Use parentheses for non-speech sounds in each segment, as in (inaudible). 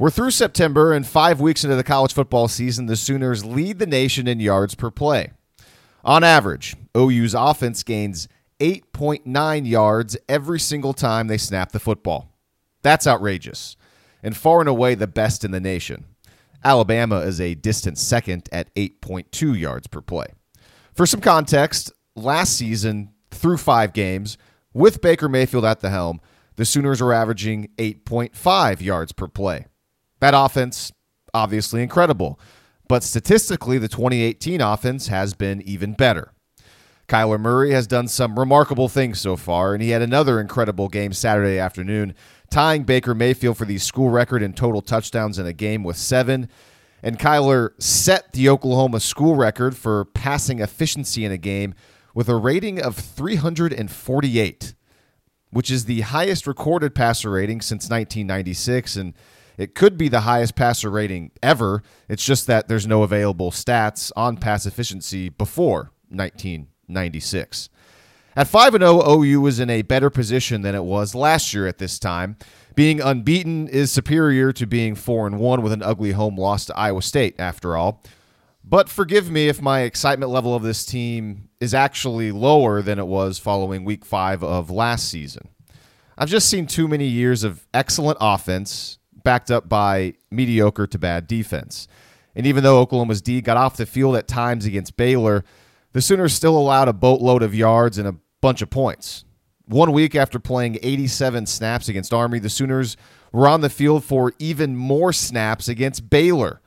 We're through September, and five weeks into the college football season, the Sooners lead the nation in yards per play. On average, OU's offense gains 8.9 yards every single time they snap the football. That's outrageous, and far and away the best in the nation. Alabama is a distant second at 8.2 yards per play. For some context, last season, through five games, with Baker Mayfield at the helm, the Sooners are averaging 8.5 yards per play. That offense, obviously incredible, but statistically, the 2018 offense has been even better. Kyler Murray has done some remarkable things so far, and he had another incredible game Saturday afternoon, tying Baker Mayfield for the school record in total touchdowns in a game with seven. And Kyler set the Oklahoma school record for passing efficiency in a game with a rating of 348, which is the highest recorded passer rating since 1996. And it could be the highest passer rating ever. It's just that there's no available stats on pass efficiency before 1996. At 5 0, OU was in a better position than it was last year at this time. Being unbeaten is superior to being 4 1 with an ugly home loss to Iowa State, after all. But forgive me if my excitement level of this team is actually lower than it was following week five of last season. I've just seen too many years of excellent offense backed up by mediocre to bad defense. And even though Oklahoma's D got off the field at times against Baylor, the Sooners still allowed a boatload of yards and a bunch of points. One week after playing 87 snaps against Army, the Sooners were on the field for even more snaps against Baylor.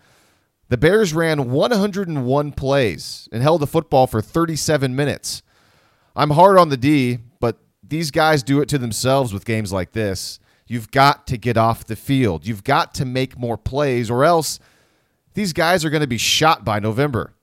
The Bears ran 101 plays and held the football for 37 minutes. I'm hard on the D, but these guys do it to themselves with games like this. You've got to get off the field. You've got to make more plays, or else these guys are going to be shot by November.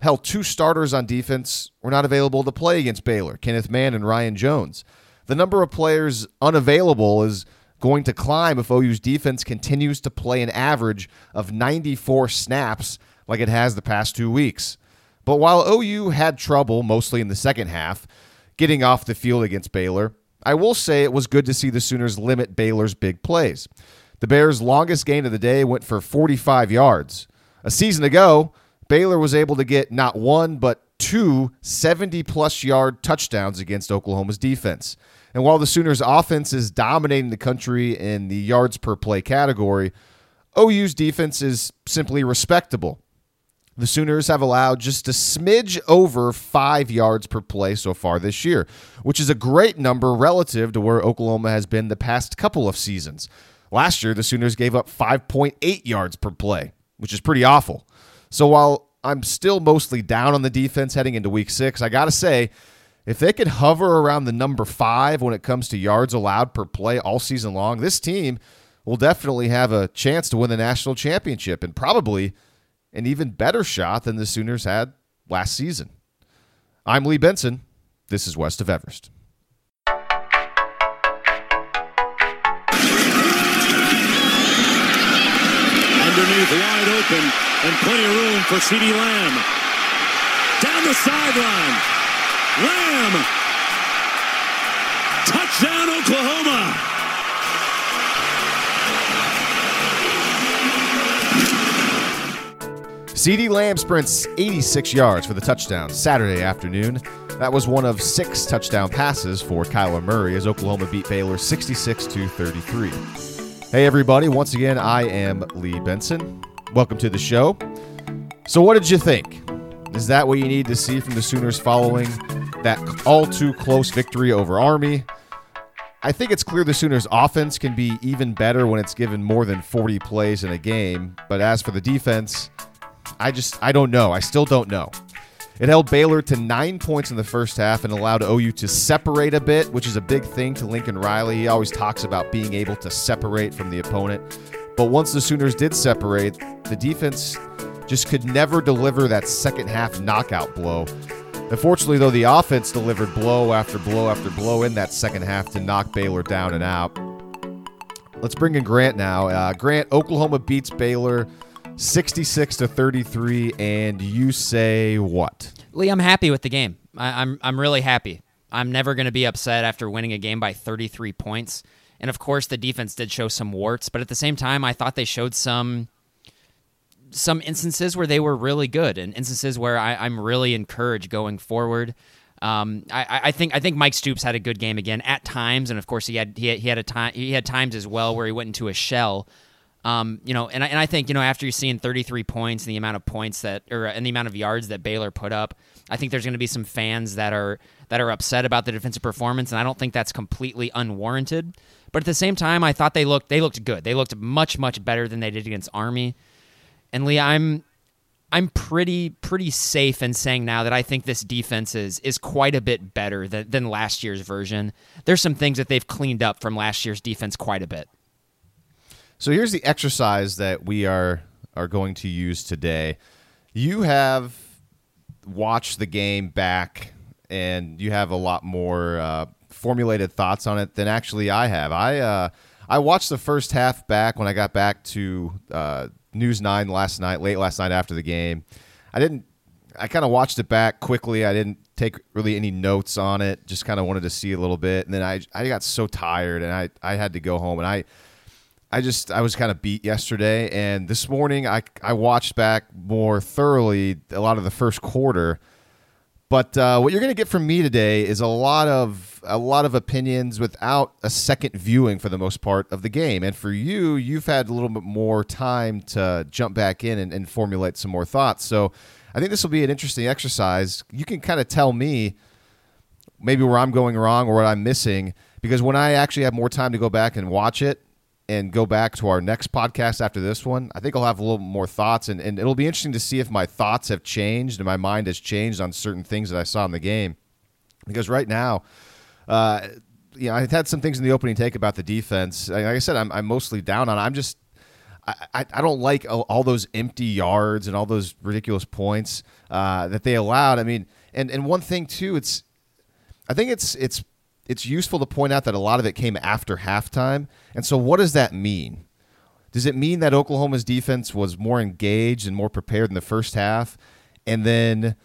Hell, two starters on defense were not available to play against Baylor Kenneth Mann and Ryan Jones. The number of players unavailable is going to climb if OU's defense continues to play an average of 94 snaps like it has the past two weeks. But while OU had trouble, mostly in the second half, getting off the field against Baylor, I will say it was good to see the Sooners limit Baylor's big plays. The Bears' longest gain of the day went for 45 yards. A season ago, Baylor was able to get not one, but two 70 plus yard touchdowns against Oklahoma's defense. And while the Sooners' offense is dominating the country in the yards per play category, OU's defense is simply respectable. The Sooners have allowed just a smidge over five yards per play so far this year, which is a great number relative to where Oklahoma has been the past couple of seasons. Last year, the Sooners gave up 5.8 yards per play, which is pretty awful. So while I'm still mostly down on the defense heading into week six, I got to say, if they could hover around the number five when it comes to yards allowed per play all season long, this team will definitely have a chance to win the national championship and probably an even better shot than the Sooners had last season. I'm Lee Benson. This is West of Everest. Underneath, wide open, and plenty of room for CeeDee Lamb. Down the sideline. Lamb. Touchdown, Oklahoma. CeeDee Lamb sprints 86 yards for the touchdown Saturday afternoon. That was one of six touchdown passes for Kyler Murray as Oklahoma beat Baylor 66 to 33. Hey everybody, once again I am Lee Benson. Welcome to the show. So what did you think? Is that what you need to see from the Sooners following that all too close victory over Army? I think it's clear the Sooners' offense can be even better when it's given more than 40 plays in a game. But as for the defense, I just, I don't know. I still don't know. It held Baylor to nine points in the first half and allowed OU to separate a bit, which is a big thing to Lincoln Riley. He always talks about being able to separate from the opponent. But once the Sooners did separate, the defense just could never deliver that second half knockout blow. Unfortunately, though, the offense delivered blow after blow after blow in that second half to knock Baylor down and out. Let's bring in Grant now. Uh, Grant, Oklahoma beats Baylor 66 to 33, and you say what? Lee, I'm happy with the game. I, I'm I'm really happy. I'm never going to be upset after winning a game by 33 points. And of course, the defense did show some warts, but at the same time, I thought they showed some some instances where they were really good, and instances where I, am really encouraged going forward. Um, I, I, think I think Mike Stoops had a good game again at times, and of course he had he had, he had a time he had times as well where he went into a shell. Um, you know, and I, and I think you know after you're seeing 33 points and the amount of points that or and the amount of yards that Baylor put up, I think there's going to be some fans that are that are upset about the defensive performance, and I don't think that's completely unwarranted. But at the same time, I thought they looked they looked good. They looked much much better than they did against Army. And Lee, I'm I'm pretty pretty safe in saying now that I think this defense is is quite a bit better than, than last year's version. There's some things that they've cleaned up from last year's defense quite a bit. So here's the exercise that we are are going to use today. You have watched the game back and you have a lot more uh, formulated thoughts on it than actually I have. I uh, I watched the first half back when I got back to uh, News Nine last night, late last night after the game. I didn't. I kind of watched it back quickly. I didn't take really any notes on it. Just kind of wanted to see a little bit, and then I I got so tired, and I I had to go home, and I. I just I was kind of beat yesterday, and this morning I I watched back more thoroughly a lot of the first quarter, but uh, what you're going to get from me today is a lot of a lot of opinions without a second viewing for the most part of the game. And for you, you've had a little bit more time to jump back in and, and formulate some more thoughts. So I think this will be an interesting exercise. You can kind of tell me maybe where I'm going wrong or what I'm missing because when I actually have more time to go back and watch it, and go back to our next podcast after this one, I think I'll have a little more thoughts, and, and it'll be interesting to see if my thoughts have changed and my mind has changed on certain things that I saw in the game. Because right now, uh, you know, I had some things in the opening take about the defense. Like I said, I'm, I'm mostly down on. It. I'm just, I, I don't like all those empty yards and all those ridiculous points uh, that they allowed. I mean, and and one thing too, it's, I think it's it's it's useful to point out that a lot of it came after halftime. And so, what does that mean? Does it mean that Oklahoma's defense was more engaged and more prepared in the first half, and then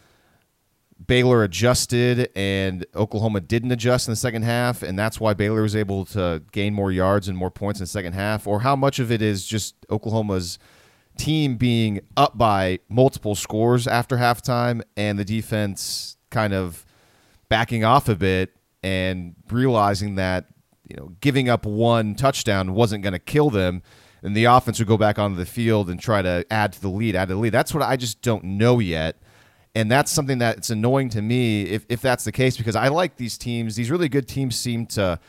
Baylor adjusted and Oklahoma didn't adjust in the second half, and that's why Baylor was able to gain more yards and more points in the second half? Or how much of it is just Oklahoma's team being up by multiple scores after halftime and the defense kind of backing off a bit and realizing that you know giving up one touchdown wasn't going to kill them and the offense would go back onto the field and try to add to the lead add to the lead. That's what i just don't know yet and that's something that's annoying to me if, if that's the case because i like these teams these really good teams seem to,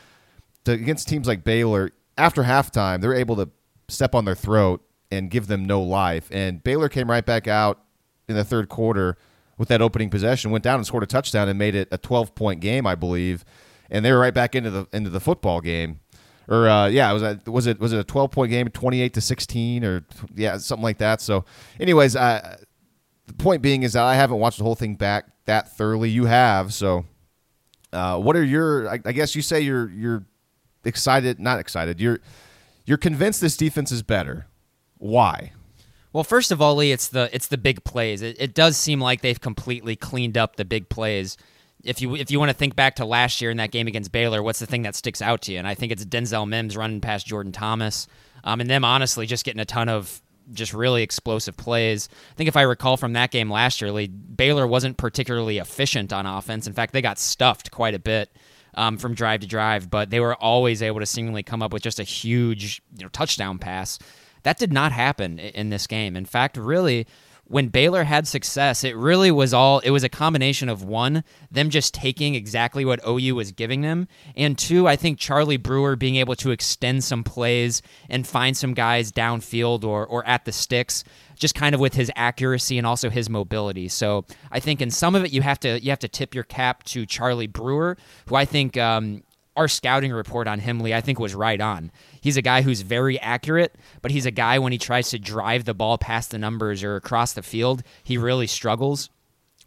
to against teams like baylor after halftime they're able to step on their throat and give them no life and baylor came right back out in the third quarter with that opening possession, went down and scored a touchdown and made it a 12 point game, I believe, and they were right back into the into the football game. Or uh, yeah, was was it was it a 12 point game, 28 to 16, or yeah, something like that. So, anyways, uh, the point being is that I haven't watched the whole thing back that thoroughly. You have, so uh, what are your? I, I guess you say you're you're excited, not excited. You're you're convinced this defense is better. Why? Well, first of all, Lee, it's the it's the big plays. It, it does seem like they've completely cleaned up the big plays. If you if you want to think back to last year in that game against Baylor, what's the thing that sticks out to you? And I think it's Denzel Mims running past Jordan Thomas, um, and them honestly just getting a ton of just really explosive plays. I think if I recall from that game last year, Lee, Baylor wasn't particularly efficient on offense. In fact, they got stuffed quite a bit. Um, from drive to drive, but they were always able to seemingly come up with just a huge you know, touchdown pass. That did not happen in this game. In fact, really, when Baylor had success, it really was all it was a combination of one, them just taking exactly what OU was giving them, and two, I think Charlie Brewer being able to extend some plays and find some guys downfield or or at the sticks, just kind of with his accuracy and also his mobility. So I think in some of it you have to you have to tip your cap to Charlie Brewer, who I think um, our scouting report on Himley, I think was right on. He's a guy who's very accurate, but he's a guy when he tries to drive the ball past the numbers or across the field, he really struggles.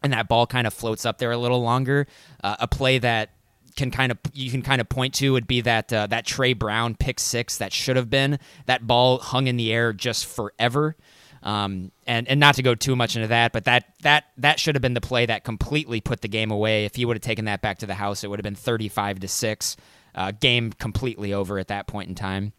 And that ball kind of floats up there a little longer. Uh, a play that can kind of you can kind of point to would be that uh, that Tre Brown pick six that should have been that ball hung in the air just forever. Um, and and not to go too much into that, but that that that should have been the play that completely put the game away. If he would have taken that back to the house, it would have been 35 to six. uh, game completely over at that point in time.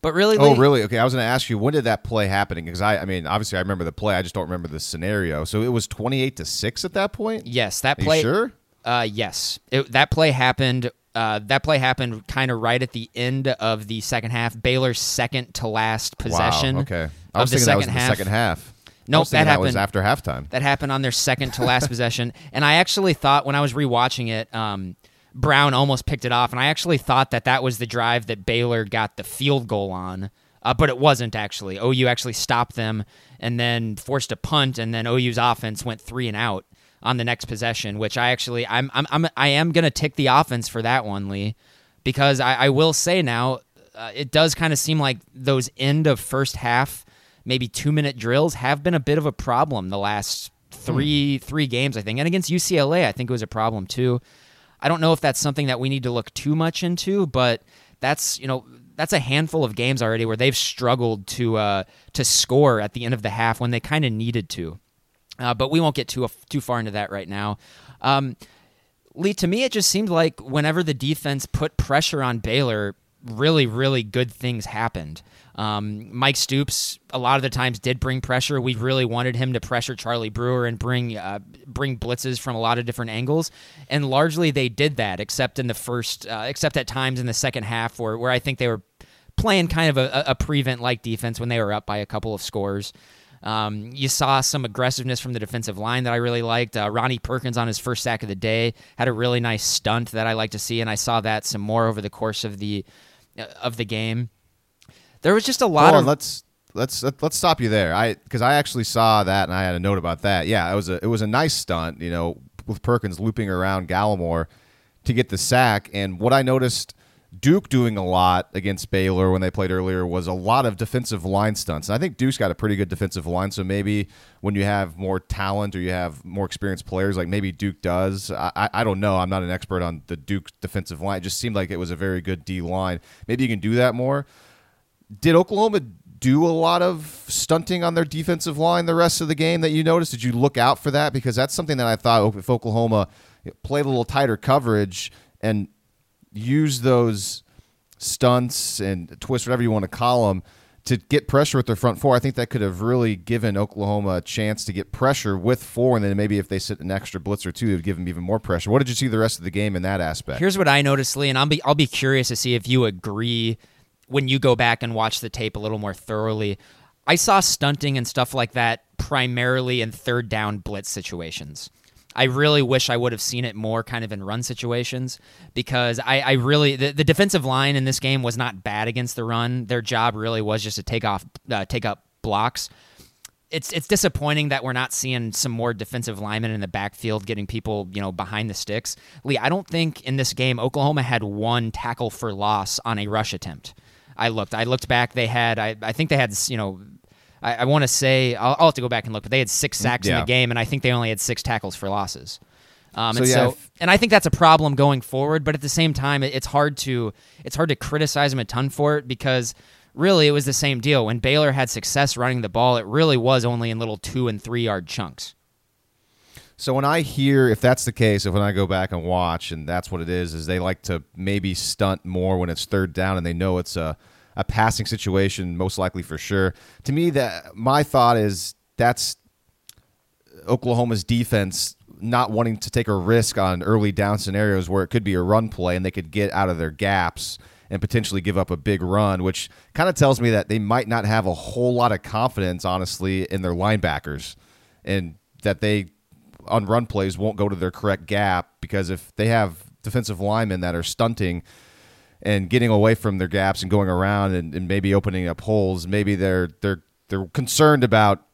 But really, Oh, Lee- really? Okay, I was going to ask you when did that play happening? Because I, I mean, obviously I remember the play. I just don't remember the scenario. So it was twenty-eight to six at that point. Yes, that Are you play. sure? Uh, yes, it, that play happened. Uh, that play happened kind of right at the end of the second half. Baylor's second to last possession. Wow. Okay. I of was the thinking that second was in the half. second half. I Nope, was thinking that that was happened- after halftime. That happened on their second to last (laughs) possession. And I actually thought when I was rewatching it, um, Brown almost picked it off. And I actually thought that that was the drive that Baylor got the field goal on. Uh, but it wasn't actually. OU actually stopped them and then forced a punt, and then OU's offense went three and out on the next possession. Which I actually, I'm, I'm, I'm I am gonna tick the offense for that one, Lee, because I, I will say now, uh, it does kind of seem like those end of first half, maybe two minute drills have been a bit of a problem the last three three games, I think, and against UCLA, I think it was a problem too. I don't know if that's something that we need to look too much into, but that's you know that's a handful of games already where they've struggled to uh, to score at the end of the half when they kind of needed to. Uh, but we won't get too too far into that right now. Um, Lee, to me, it just seemed like whenever the defense put pressure on Baylor, really, really good things happened. Um, Mike Stoops, a lot of the times, did bring pressure. We really wanted him to pressure Charlie Brewer and bring uh, bring blitzes from a lot of different angles, and largely they did that, except in the first, uh, except at times in the second half, where where I think they were playing kind of a, a prevent like defense when they were up by a couple of scores. Um, you saw some aggressiveness from the defensive line that I really liked. Uh, Ronnie Perkins on his first sack of the day had a really nice stunt that I like to see, and I saw that some more over the course of the uh, of the game. There was just a lot Hold on, of let's let's let's stop you there. I because I actually saw that and I had a note about that. Yeah, it was a it was a nice stunt. You know, with Perkins looping around Gallimore to get the sack. And what I noticed Duke doing a lot against Baylor when they played earlier was a lot of defensive line stunts. And I think Duke's got a pretty good defensive line. So maybe when you have more talent or you have more experienced players, like maybe Duke does, I, I, don't know. I'm not an expert on the Duke defensive line. It just seemed like it was a very good D line. Maybe you can do that more did Oklahoma do a lot of stunting on their defensive line the rest of the game that you noticed? Did you look out for that? Because that's something that I thought if Oklahoma played a little tighter coverage and used those stunts and twists, whatever you want to call them, to get pressure with their front four, I think that could have really given Oklahoma a chance to get pressure with four, and then maybe if they sit an extra blitz or two, it would give them even more pressure. What did you see the rest of the game in that aspect? Here's what I noticed, Lee, and I'll be I'll be curious to see if you agree when you go back and watch the tape a little more thoroughly. I saw stunting and stuff like that primarily in third down blitz situations. I really wish I would have seen it more kind of in run situations because I, I really the, the defensive line in this game was not bad against the run. Their job really was just to take off uh, take up blocks it's it's disappointing that we're not seeing some more defensive linemen in the backfield getting people you know behind the sticks. Lee, I don't think in this game Oklahoma had one tackle for loss on a rush attempt. I looked, I looked back. They had, I, I think they had, you know, I, I want to say I'll, I'll have to go back and look, but they had six sacks in the game, and I think they only had six tackles for losses. Um, So, and yeah, so, if- and I think that's a problem going forward. But at the same time, it, it's hard to it's hard to criticize them a ton for it because really it was the same deal. When Baylor had success running the ball, it really was only in little two and three yard chunks. So when I hear if that's the case, if when I go back and watch, and that's what it is, is they like to maybe stunt more when it's third down and they know it's a, a passing situation, most likely for sure. To me, that my thought is that's Oklahoma's defense not wanting to take a risk on early down scenarios where it could be a run play and they could get out of their gaps and potentially give up a big run, which kind of tells me that they might not have a whole lot of confidence, honestly, in their linebackers and that they on run plays won't go to their correct gap because if they have defensive linemen that are stunting and getting away from their gaps and going around and, and maybe opening up holes, maybe they're they're they're concerned about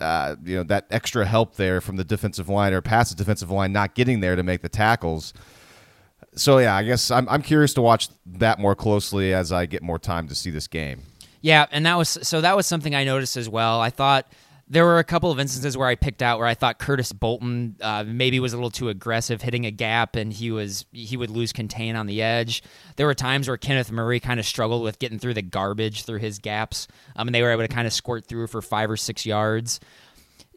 uh, you know that extra help there from the defensive line or past the defensive line not getting there to make the tackles. So yeah, I guess I'm I'm curious to watch that more closely as I get more time to see this game. Yeah, and that was so that was something I noticed as well. I thought there were a couple of instances where I picked out where I thought Curtis Bolton uh, maybe was a little too aggressive, hitting a gap, and he was he would lose contain on the edge. There were times where Kenneth Murray kind of struggled with getting through the garbage through his gaps, um, and they were able to kind of squirt through for five or six yards.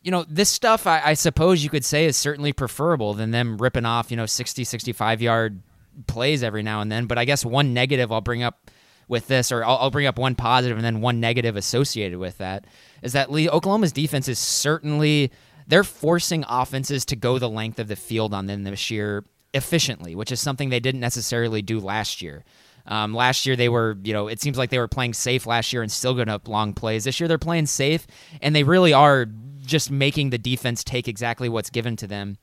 You know, this stuff I, I suppose you could say is certainly preferable than them ripping off you know 60, 65 yard plays every now and then. But I guess one negative I'll bring up with this, or I'll, I'll bring up one positive and then one negative associated with that, is that Lee Oklahoma's defense is certainly they're forcing offenses to go the length of the field on them this year efficiently, which is something they didn't necessarily do last year. Um, last year they were, you know, it seems like they were playing safe last year and still going up long plays. This year they're playing safe and they really are just making the defense take exactly what's given to them.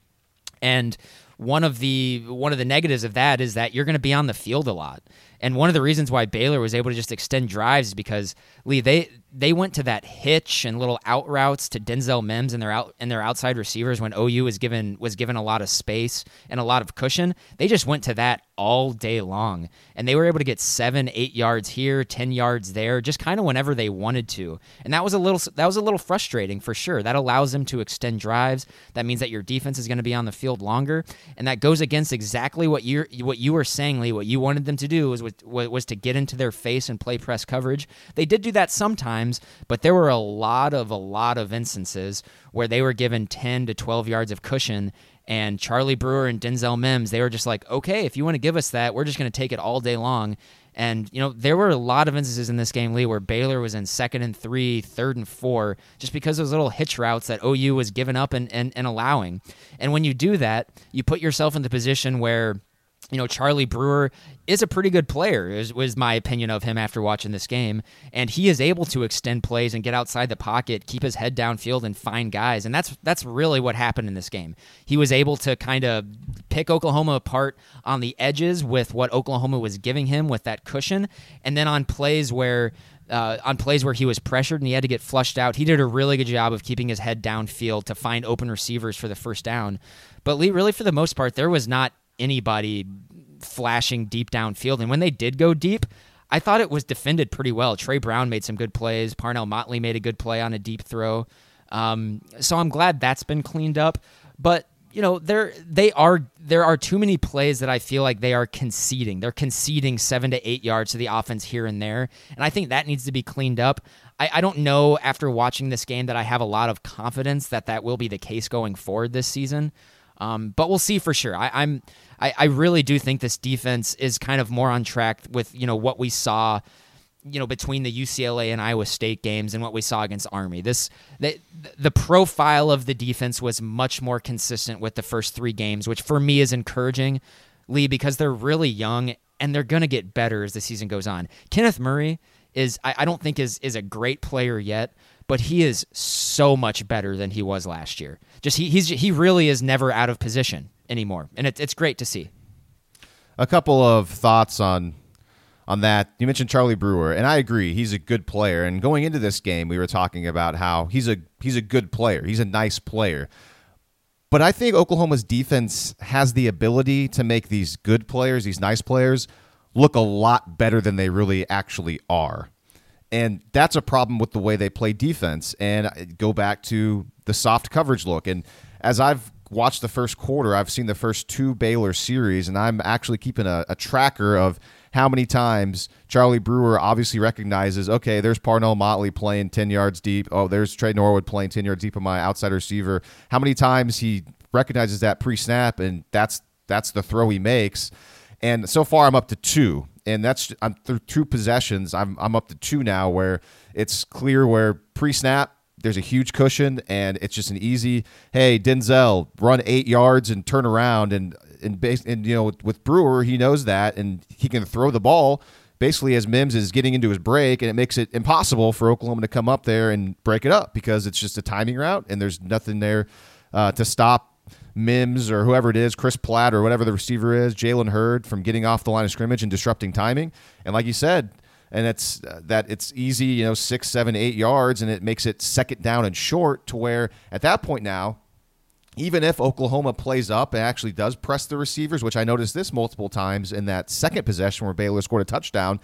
And one of the one of the negatives of that is that you're going to be on the field a lot. And one of the reasons why Baylor was able to just extend drives is because Lee they they went to that hitch and little out routes to Denzel Mims and their out and their outside receivers when OU was given was given a lot of space and a lot of cushion. They just went to that all day long, and they were able to get seven, eight yards here, ten yards there, just kind of whenever they wanted to. And that was a little that was a little frustrating for sure. That allows them to extend drives. That means that your defense is going to be on the field longer, and that goes against exactly what you what you were saying, Lee. What you wanted them to do was was, to get into their face and play press coverage. They did do that sometimes but there were a lot of a lot of instances where they were given 10 to 12 yards of cushion and Charlie Brewer and Denzel Mims, they were just like, "Okay, if you want to give us that, we're just going to take it all day long." And you know, there were a lot of instances in this game, Lee, where Baylor was in second and three, third and four, just because those little hitch routes that OU was giving up and, and, and allowing. And when you do that, you put yourself in the position where you know, Charlie Brewer is a pretty good player, is, was my opinion of him after watching this game. And he is able to extend plays and get outside the pocket, keep his head downfield, and find guys. And that's that's really what happened in this game. He was able to kind of pick Oklahoma apart on the edges with what Oklahoma was giving him with that cushion. And then on plays where uh, on plays where he was pressured and he had to get flushed out. He did a really good job of keeping his head downfield to find open receivers for the first down. But Lee, really, for the most part, there was not anybody flashing deep downfield. And when they did go deep, I thought it was defended pretty well. Tre Brown made some good plays. Parnell Motley made a good play on a deep throw. Um, so I'm glad that's been cleaned up. But you know, there they are there are too many plays that I feel like they are conceding. They're conceding seven to eight yards to the offense here and there, and I think that needs to be cleaned up. I, I don't know after watching this game that I have a lot of confidence that that will be the case going forward this season. Um, but we'll see for sure. I, I'm I, I really do think this defense is kind of more on track with you know what we saw you know between the UCLA and Iowa State games and what we saw against Army. This the, the profile of the defense was much more consistent with the first 3 games, which for me is encouraging, Lee because they're really young and they're going to get better as the season goes on. Kenneth Murray is I, I don't think is is a great player yet, but he is so much better than he was last year. Just he he's he really is never out of position anymore, and it's it's great to see. A couple of thoughts on on that. You mentioned Charlie Brewer, and I agree. He's a good player. And going into this game, we were talking about how he's a he's a good player. He's a nice player. But I think Oklahoma's defense has the ability to make these good players, these nice players, look a lot better than they really actually are. And that's a problem with the way they play defense. And go back to the soft coverage look. And as I've watched the first quarter. I've seen the first two Baylor series, and I'm actually keeping a, a tracker of how many times Charlie Brewer obviously recognizes, okay, there's Parnell Motley playing 10 yards deep. Oh, there's Tre Norwood playing 10 yards deep on my outside receiver. How many times he recognizes that pre snap, and that's that's the throw he makes. And so far, I'm up to two, and that's I'm through two possessions. I'm I'm up to two now, where it's clear where pre snap there's a huge cushion and it's just an easy hey denzel run eight yards and turn around and and, base, and you know with brewer he knows that and he can throw the ball basically as mims is getting into his break and it makes it impossible for oklahoma to come up there and break it up because it's just a timing route and there's nothing there uh, to stop Mims or whoever it is, Chris Platt or whatever the receiver is, Jalen Hurd from getting off the line of scrimmage and disrupting timing. And like you said, and it's uh, that it's easy, you know, six, seven, eight yards, and it makes it second down and short to where at that point now, even if Oklahoma plays up and actually does press the receivers, which I noticed this multiple times in that second possession where Baylor scored a touchdown,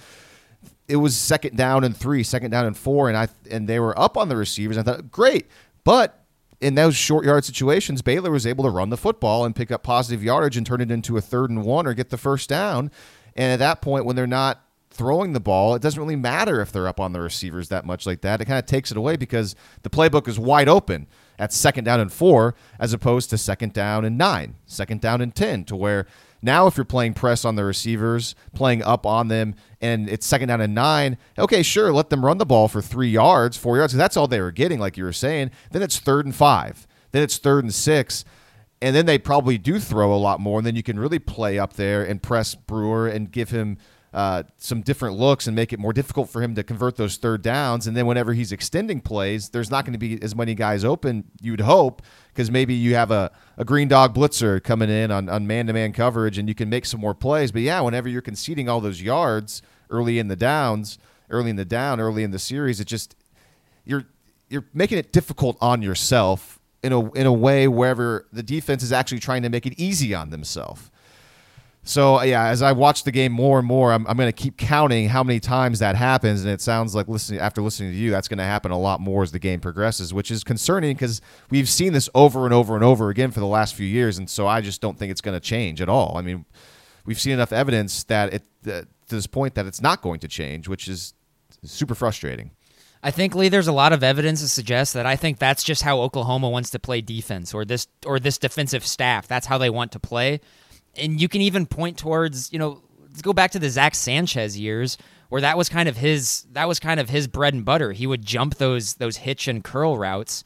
it was second down and three, second down and four, and I and they were up on the receivers. I thought great, but in those short yard situations, Baylor was able to run the football and pick up positive yardage and turn it into a third and one or get the first down. And at that point, when they're not throwing the ball, it doesn't really matter if they're up on the receivers that much like that. It kind of takes it away because the playbook is wide open at second down and four as opposed to second down and nine, second down and 10, to where Now, if you're playing press on the receivers, playing up on them, and it's second down and nine, okay, sure, let them run the ball for three yards, four yards, because that's all they were getting, like you were saying. Then it's third and five. Then it's third and six. And then they probably do throw a lot more, and then you can really play up there and press Brewer and give him uh, some different looks and make it more difficult for him to convert those third downs. And then whenever he's extending plays, there's not going to be as many guys open, you'd hope, because maybe you have a, a green dog blitzer coming in on, on man-to-man coverage and you can make some more plays. But yeah, whenever you're conceding all those yards early in the downs, early in the down, early in the series, it just you're you're making it difficult on yourself in a in a way wherever the defense is actually trying to make it easy on themselves. So yeah, as I watch the game more and more, I'm, I'm going to keep counting how many times that happens, and it sounds like listening after listening to you, that's going to happen a lot more as the game progresses, which is concerning because we've seen this over and over and over again for the last few years, and so I just don't think it's going to change at all. I mean, we've seen enough evidence that it uh, to this point that it's not going to change, which is super frustrating. I think Lee, there's a lot of evidence to suggest that I think that's just how Oklahoma wants to play defense, or this or this defensive staff. That's how they want to play and you can even point towards, you know, let's go back to the Zack Sanchez years where that was kind of his that was kind of his bread and butter. He would jump those those hitch and curl routes.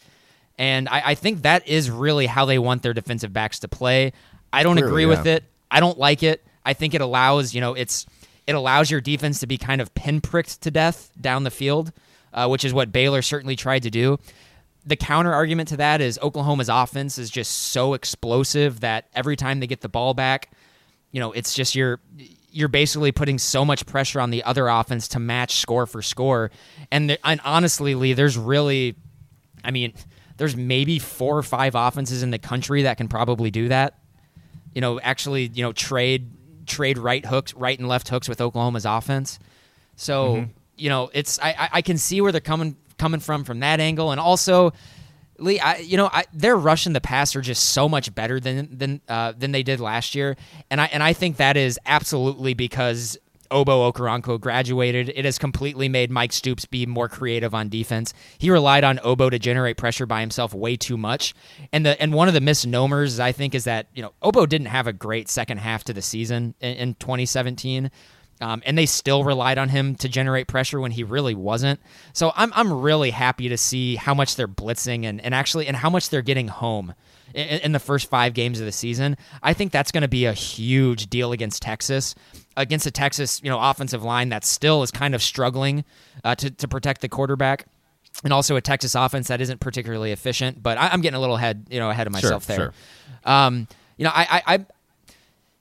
And I, I think that is really how they want their defensive backs to play. I don't Clearly, agree yeah. with it. I don't like it. I think it allows, you know, it's it allows your defense to be kind of pinpricked to death down the field, uh, which is what Baylor certainly tried to do the counter argument to that is Oklahoma's offense is just so explosive that every time they get the ball back, you know, it's just you're you're basically putting so much pressure on the other offense to match score for score. And, and honestly, Lee, there's really, I mean, there's maybe four or five offenses in the country that can probably do that. You know, actually, you know, trade trade right hooks, right and left hooks with Oklahoma's offense. So, mm-hmm. you know, it's I I can see where they're coming coming from from that angle, and also. Lee, I, you know, I, they're rushing the passer just so much better than than uh, than they did last year, and I and I think that is absolutely because Ogbo Okoronkwo graduated. It has completely made Mike Stoops be more creative on defense. He relied on Ogbo to generate pressure by himself way too much. And the and one of the misnomers I think is that, you know, Ogbo didn't have a great second half to the season in, in 2017. Um, and they still relied on him to generate pressure when he really wasn't. So I'm I'm really happy to see how much they're blitzing and, and actually and how much they're getting home in, in the first five games of the season. I think that's going to be a huge deal against Texas, against a Texas you know offensive line that still is kind of struggling uh, to to protect the quarterback. And also a Texas offense that isn't particularly efficient, but I, am getting a little ahead, you know, ahead of myself sure, there. Sure. Um, you know, I, I, I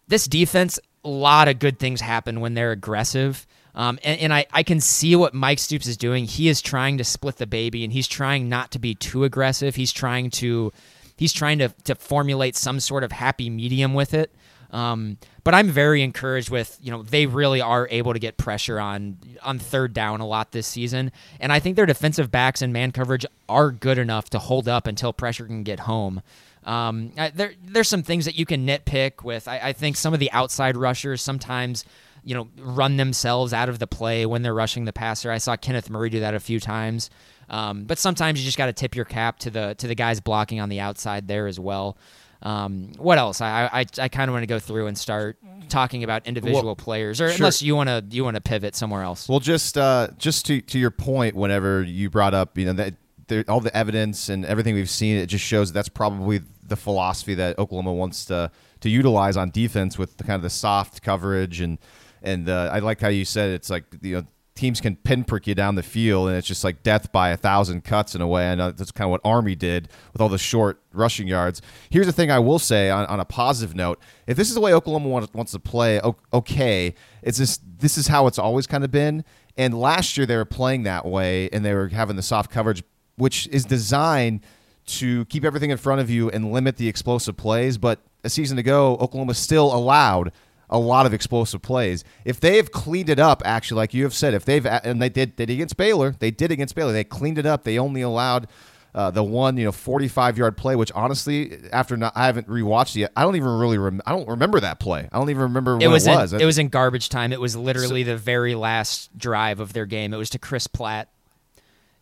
this defense a lot of good things happen when they're aggressive. Um, and, and I, I can see what Mike Stoops is doing. He is trying to split the baby, and he's trying not to be too aggressive. He's trying to he's trying to, to formulate some sort of happy medium with it. Um, but I'm very encouraged with you know they really are able to get pressure on on third down a lot this season, and I think their defensive backs and man coverage are good enough to hold up until pressure can get home. Um, there, there's some things that you can nitpick with. I, I think some of the outside rushers sometimes, you know, run themselves out of the play when they're rushing the passer. I saw Kenneth Murray do that a few times. Um, but sometimes you just got to tip your cap to the to the guys blocking on the outside there as well. Um, what else? I I, I kind of want to go through and start talking about individual well, players, or sure. unless you want to you want to pivot somewhere else. Well, just uh, just to to your point, whenever you brought up, you know that there, all the evidence and everything we've seen, it just shows that that's probably the philosophy that Oklahoma wants to to utilize on defense with the kind of the soft coverage and and uh, I like how you said it's like you know teams can pinprick you down the field and it's just like death by a thousand cuts in a way. I know that's kind of what Army did with all the short rushing yards. Here's the thing I will say on, on a positive note: if this is the way Oklahoma wants, wants to play, okay, it's just this is how it's always kind of been. And last year they were playing that way and they were having the soft coverage which is designed to keep everything in front of you and limit the explosive plays. But a season ago, Oklahoma still allowed a lot of explosive plays. If they have cleaned it up, actually, like you have said, if they've and they did, they did against Baylor, they did against Baylor. They cleaned it up. They only allowed. Uh, the one you know 45 yard play which honestly after not, I haven't rewatched it yet I don't even really rem- I don't remember that play I don't even remember it was it was in, it was in garbage time it was literally so, the very last drive of their game it was to Chris Platt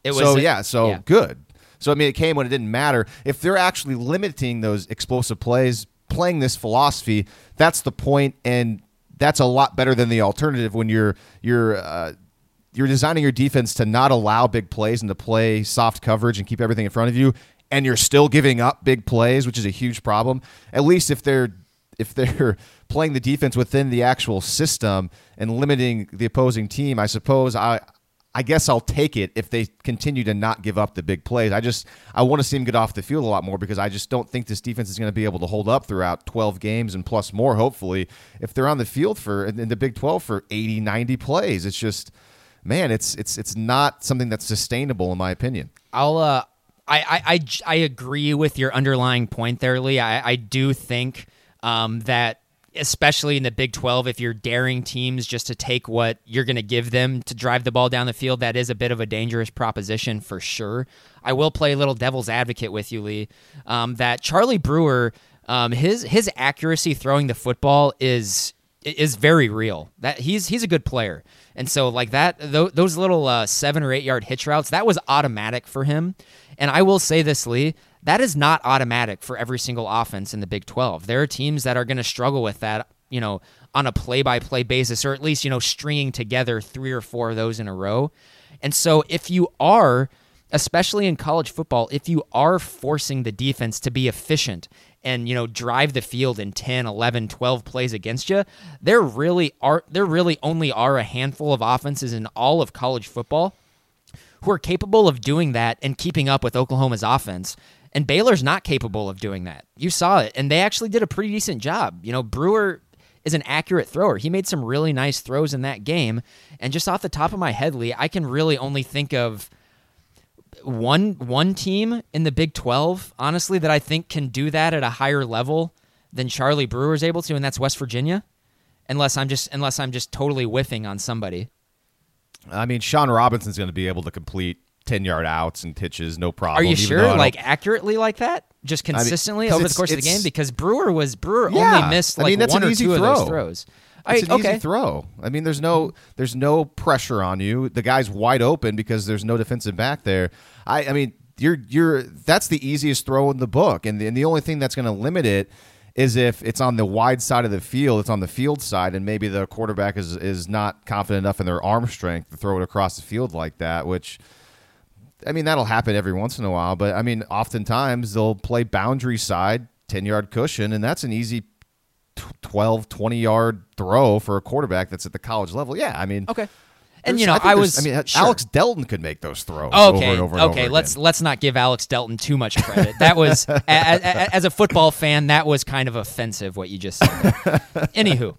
it was so yeah, so yeah. good. So I mean, it came when it didn't matter. If they're actually limiting those explosive plays, playing this philosophy, that's the point, and that's a lot better than the alternative when you're you're uh, you're designing your defense to not allow big plays and to play soft coverage and keep everything in front of you, and you're still giving up big plays, which is a huge problem. At least if they're if they're (laughs) playing the defense within the actual system and limiting the opposing team, I suppose I I guess I'll take it if they continue to not give up the big plays. I just I want to see them get off the field a lot more because I just don't think this defense is going to be able to hold up throughout 12 games and plus more hopefully if they're on the field for in the Big 12 for 80 90 plays. It's just man, it's it's it's not something that's sustainable in my opinion. I'll uh I I I, I agree with your underlying point there, Lee. I I do think um that especially in the Big 12, if you're daring teams just to take what you're going to give them to drive the ball down the field, that is a bit of a dangerous proposition for sure. I will play a little devil's advocate with you, Lee. Um, that Charlie Brewer, um, his his accuracy throwing the football is is very real. That he's he's a good player, and so like that th- those little uh, seven or eight yard hitch routes that was automatic for him. And I will say this, Lee, that is not automatic for every single offense in the Big 12. There are teams that are going to struggle with that, you know, on a play by play basis, or at least, you know, stringing together three or four of those in a row. And so if you are, especially in college football, if you are forcing the defense to be efficient and you know drive the field in 10 11 12 plays against you there really are there really only are a handful of offenses in all of college football who are capable of doing that and keeping up with Oklahoma's offense and Baylor's not capable of doing that. You saw it, and they actually did a pretty decent job. You know, Brewer is an accurate thrower. He made some really nice throws in that game. And just off the top of my head, Lee, I can really only think of one one team in the Big 12, honestly, that I think can do that at a higher level than Charlie Brewer is able to, and that's West Virginia. Unless I'm just unless I'm just totally whiffing on somebody. I mean, Sean Robinson's going to be able to complete 10 yard outs and pitches, no problem. Are you sure? Like accurately like that? Just consistently I mean, over the course of the game? Because Brewer was Brewer yeah, only missed like I mean, that's one an or easy two throw. of those throws. It's I, an okay. easy throw. I mean, there's no there's no pressure on you. The guy's wide open because there's no defensive back there. I I mean, you're you're that's the easiest throw in the book, and the, and the only thing that's going to limit it is if it's on the wide side of the field, it's on the field side, and maybe the quarterback is is not confident enough in their arm strength to throw it across the field like that, which. I mean, that'll happen every once in a while, but I mean, oftentimes they'll play boundary side, 10 yard cushion, and that's an easy 12, 20 yard throw for a quarterback that's at the college level. Yeah, I mean, Okay. And you know, think I was I mean, sure. Alex Delton could make those throws Okay, over and over and okay. over let's again. let's not give Alex Delton too much credit. That was, a, a, a- as a football fan, that was kind of offensive what you just said. (laughs) Anywho,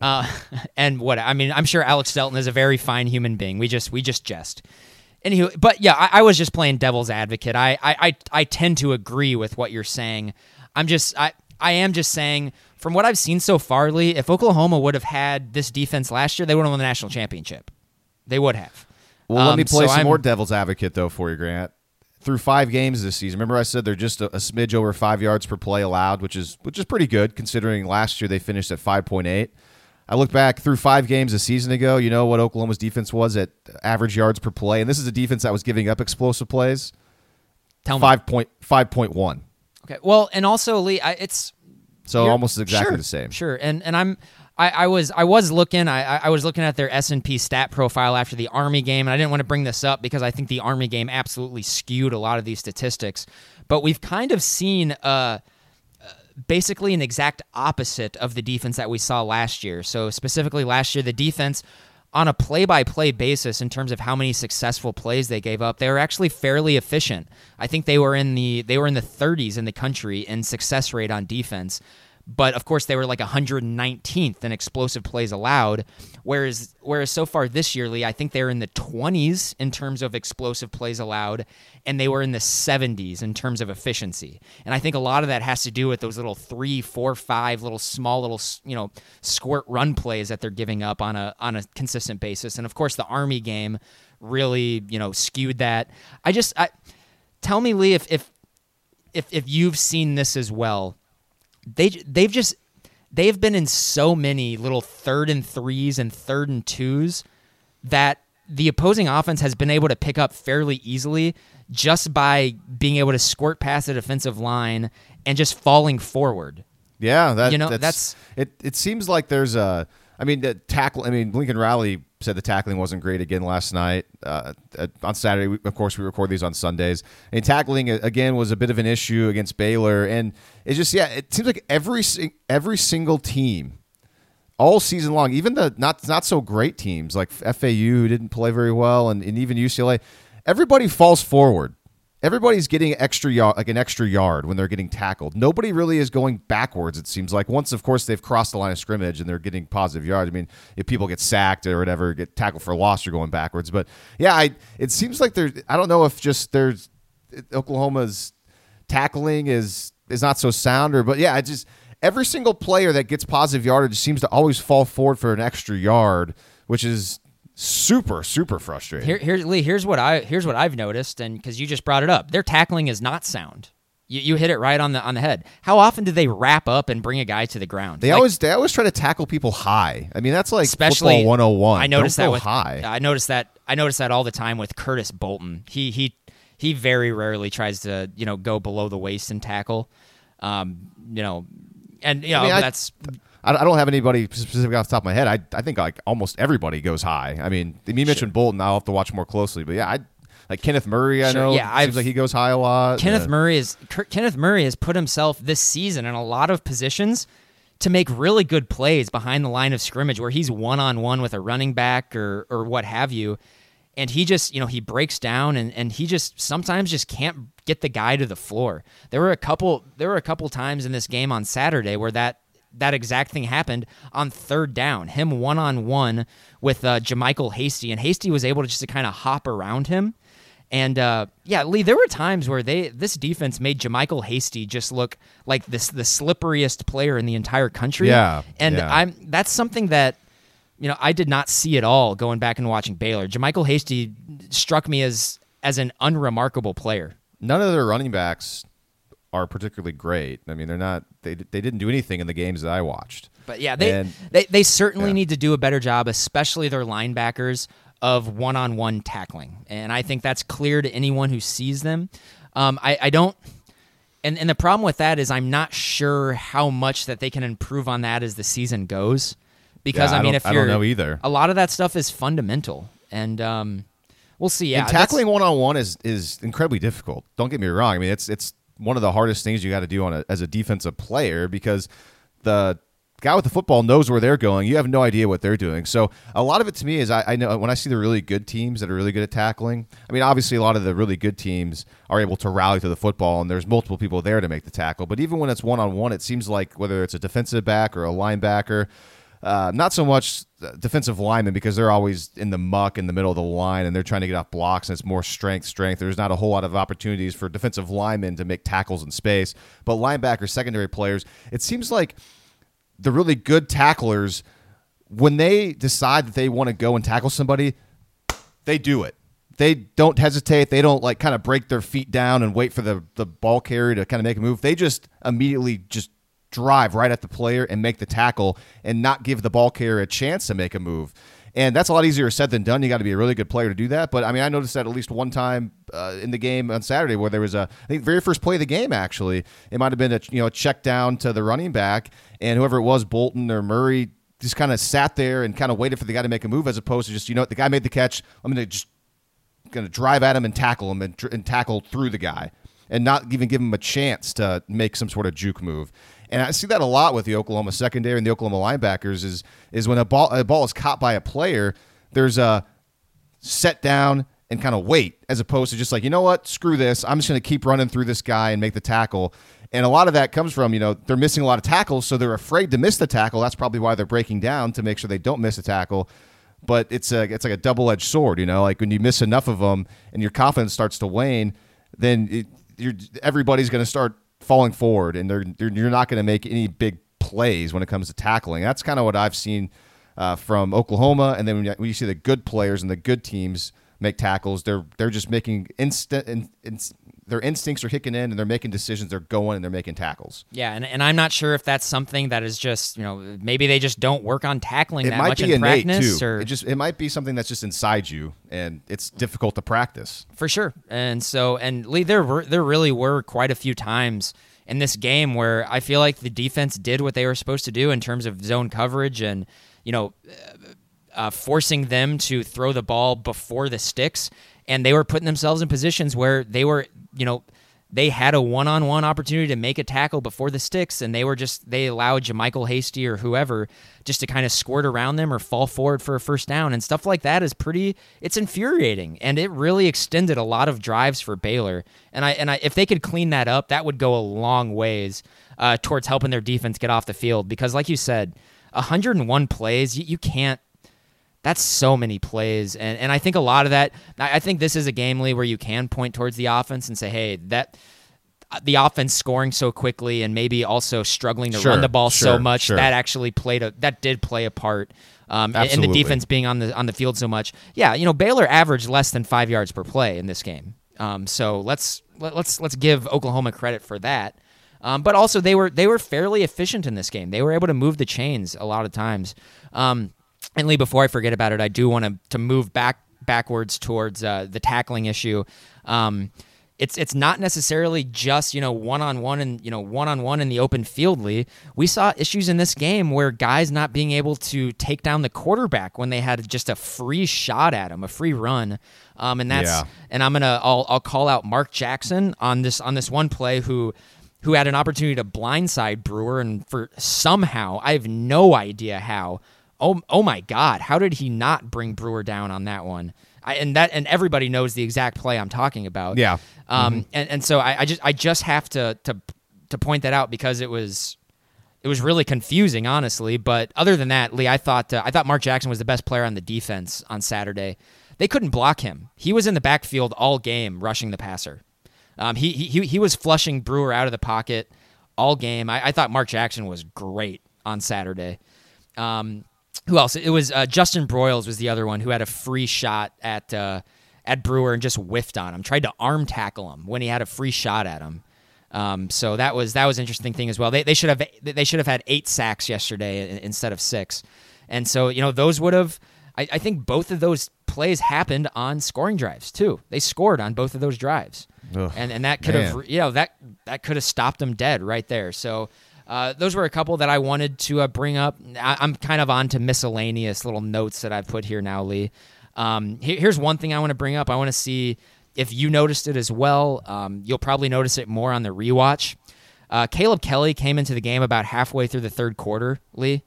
uh, (laughs) and what I mean, I'm sure Alex Delton is a very fine human being. We just we just jest. Anywho, but yeah, I, I was just playing devil's advocate. I, I I I tend to agree with what you're saying. I'm just I I am just saying from what I've seen so far, Lee, if Oklahoma would have had this defense last year, they would have won the national championship. They would have. Well, let Um, me play so some I'm- more devil's advocate though for you, Grant. Through five games this season, remember I said they're just a, a smidge over five yards per play allowed, which is which is pretty good considering last year they finished at five point eight. I look back through five games a season ago. You know what Oklahoma's defense was at average yards per play, and this is a defense that was giving up explosive plays. Tell me. Five point five point one. Okay. Well, and also Lee, I, it's So almost exactly sure, the same. Sure, and and I'm I, I was I was looking I I- I was looking at their S and P stat profile after the Army game, and I didn't want to bring this up because I think the Army game absolutely skewed a lot of these statistics. But we've kind of seen uh basically an exact opposite of the defense that we saw last year. So specifically last year, the defense on a play-by-play basis in terms of how many successful plays they gave up, they were actually fairly efficient. I think they were in the they were in the 30s in the country in success rate on defense. But of course, they were like 119th in explosive plays allowed. Whereas, whereas so far this year, Lee, I think they're in the 20s in terms of explosive plays allowed, and they were in the 70s in terms of efficiency. And I think a lot of that has to do with those little three, four, five little small little you know squirt run plays that they're giving up on a on a consistent basis. And of course, the Army game really you know skewed that. I just I, tell me, Lee, if if if if you've seen this as well they they've just they've been in so many little third and threes and third and twos that the opposing offense has been able to pick up fairly easily just by being able to squirt past the defensive line and just falling forward. Yeah, that, You know, that's, that's- it. It seems like there's a. I mean, the tackle. I mean, Lincoln Riley said the tackling wasn't great again last night. Uh, on Saturday, we, of course, we record these on Sundays, and tackling uh, again was a bit of an issue against Baylor. And it's just yeah, it seems like every every single team all season long, even the not not so great teams like FAU who didn't play very well, and, and even UCLA, everybody falls forward. Everybody's getting extra yard, like an extra yard when they're getting tackled. Nobody really is going backwards. It seems like once, of course, they've crossed the line of scrimmage and they're getting positive yards. I mean, if people get sacked or whatever, get tackled for a loss, you're going backwards. But yeah, I it seems like there's. I don't know if just there's Oklahoma's tackling is is not so sound or but yeah, I just every single player that gets positive yardage seems to always fall forward for an extra yard, which is super super frustrating. Here, here, Lee. Here's what I here's what I've noticed, and because you just brought it up, their tackling is not sound. You, you hit it right on the on the head. How often do they wrap up and bring a guy to the ground? They Like, always they always try to tackle people high. I mean, that's like especially football 101. I noticed Don't that with high. I noticed that I noticed that all the time with Curtis Bolton. He he he very rarely tries to you know go below the waist and tackle. Um, you know, and you know mean, I- that's I I don't have anybody specific off the top of my head. I, I think like almost everybody goes high. I mean, you mentioned Bolton. I'll have to watch more closely, but yeah, I like Kenneth Murray. I Sure, know. yeah, seems I've- like he goes high a lot. Kenneth Uh, Murray is K- Kenneth Murray has put himself this season in a lot of positions to make really good plays behind the line of scrimmage where he's one on one with a running back or or what have you. And he just, you know, he breaks down and, and he just sometimes just can't get the guy to the floor. There were a couple there were a couple times in this game on Saturday where that that exact thing happened on third down. Him one on one with uh, JaMycal Hasty, and Hasty was able to just to kind of hop around him. And uh, yeah, Lee, there were times where they this defense made JaMycal Hasty just look like this the slipperiest player in the entire country. Yeah, and yeah. I'm that's something that you know I did not see at all going back and watching Baylor. JaMycal Hasty struck me as as an unremarkable player. none of their running backs are particularly great. I mean, they're not. They they didn't do anything in the games that I watched. But yeah, they And- they, they certainly yeah. need to do a better job, especially their linebackers of one-on-one tackling, and I think that's clear to anyone who sees them. Um, I, I don't, and and the problem with that is I'm not sure how much that they can improve on that as the season goes, because Yeah, I I mean, if you're don't know either. a lot of that stuff is fundamental, and um, we'll see. Yeah, and tackling one on one is is incredibly difficult. Don't get me wrong. I mean, it's it's one of the hardest things you got to do on a, as a defensive player because the guy with the football knows where they're going. You have no idea what they're doing. So a lot of it to me is I, I know when I see the really good teams that are really good at tackling. I mean, obviously a lot of the really good teams are able to rally to the football, and there's multiple people there to make the tackle. But even when it's one on one, it seems like whether it's a defensive back or a linebacker. Uh, not so much defensive linemen because they're always in the muck in the middle of the line and they're trying to get off blocks and it's more strength, strength. There's not a whole lot of opportunities for defensive linemen to make tackles in space. But linebackers, secondary players, it seems like the really good tacklers, when they decide that they want to go and tackle somebody, they do it. They don't hesitate. They don't like kind of break their feet down and wait for the, the ball carrier to kind of make a move. They just immediately just drive right at the player and make the tackle and not give the ball carrier a chance to make a move. And that's a lot easier said than done. You got to be a really good player to do that. But I mean, I noticed that at least one time uh, in the game on Saturday where there was a, I think, very first play of the game. Actually, it might have been a you know a check down to the running back, and whoever it was, Bolton or Murray, just kind of sat there and kind of waited for the guy to make a move, as opposed to just you know the guy made the catch. I'm to just to drive at him and tackle him and, and tackle through the guy and not even give him a chance to make some sort of juke move. And I see that a lot with the Oklahoma secondary and the Oklahoma linebackers is is when a ball a ball is caught by a player, there's a set down and kind of wait as opposed to just like, you know what, screw this. I'm just going to keep running through this guy and make the tackle. And a lot of that comes from, you know, they're missing a lot of tackles, so they're afraid to miss the tackle. That's probably why they're breaking down to make sure they don't miss a tackle. But it's a it's like a double edged sword, you know. Like when you miss enough of them and your confidence starts to wane, then it, everybody's going to start falling forward, and they're, they're you're not going to make any big plays when it comes to tackling. That's kind of what I've seen uh, from Oklahoma, and then when you, when you see the good players and the good teams make tackles, they're they're just making instant in, in, their instincts are kicking in and they're making decisions. They're going and they're making tackles. Yeah, and, and I'm not sure if that's something that is just you know maybe they just don't work on tackling It that might much be in innate practice, too. or It just it might be something that's just inside you and it's difficult to practice. for sure. And so and Lee, there were there really were quite a few times in this game where I feel like the defense did what they were supposed to do in terms of zone coverage and you know uh, forcing them to throw the ball before the sticks, and they were putting themselves in positions where they were, you know, they had a one-on-one opportunity to make a tackle before the sticks, and they were just they allowed JaMycal Hasty or whoever just to kind of squirt around them or fall forward for a first down, and stuff like that is pretty. It's infuriating, and it really extended a lot of drives for Baylor. And I and I, if they could clean that up, that would go a long ways uh, towards helping their defense get off the field. Because, like you said, 101 plays, you, you can't that's so many plays and, and i think a lot of that i think this is a game lee where you can point towards the offense and say hey that the offense scoring so quickly and maybe also struggling to Sure, run the ball so much sure. that actually played a that did play a part um, and the defense being on the on the field so much. Yeah you know baylor averaged less than five yards per play in this game. Um, so let's let, let's let's give oklahoma credit for that. Um, but also they were they were fairly efficient in this game. They were able to move the chains a lot of times. Um, and Lee, before I forget about it, I do want to to move back backwards towards uh, the tackling issue. Um, it's it's not necessarily just you know one on one and you know one on one in the open field. Lee, we saw issues in this game where guys not being able to take down the quarterback when they had just a free shot at him, a free run. Um, and that's Yeah. and I'm gonna I'll I'll call out Mark Jackson on this on this one play who who had an opportunity to blindside Brewer and for somehow I have no idea how. Oh oh my God! How did he not bring Brewer down on that one? I, and that and everybody knows the exact play I'm talking about. Yeah. Um. And, and so I, I just I just have to to to point that out because it was it was really confusing, honestly. But other than that, Lee, I thought uh, I thought Mark Jackson was the best player on the defense on Saturday. They couldn't block him. He was in the backfield all game, rushing the passer. Um, he, he he was flushing Brewer out of the pocket all game. I, I thought Mark Jackson was great on Saturday. Um, who else? It was uh, Justin Broiles was the other one who had a free shot at uh, at Brewer and just whiffed on him. Tried to arm tackle him when he had a free shot at him. Um, so that was that was an interesting thing as well. They, they should have they should have had eight sacks yesterday instead of six, and so you know those would have. I, I think both of those plays happened on scoring drives too. They scored on both of those drives, Ugh, and and that could have you know that that could have stopped them dead right there. So. Uh, those were a couple that I wanted to uh, bring up. I, I'm kind of on to miscellaneous little notes that I've put here now, Lee. Um, here- here's one thing I want to bring up. I want to see if you noticed it as well. Um, you'll probably notice it more on the rewatch. Uh, Caleb Kelly came into the game about halfway through the third quarter, Lee.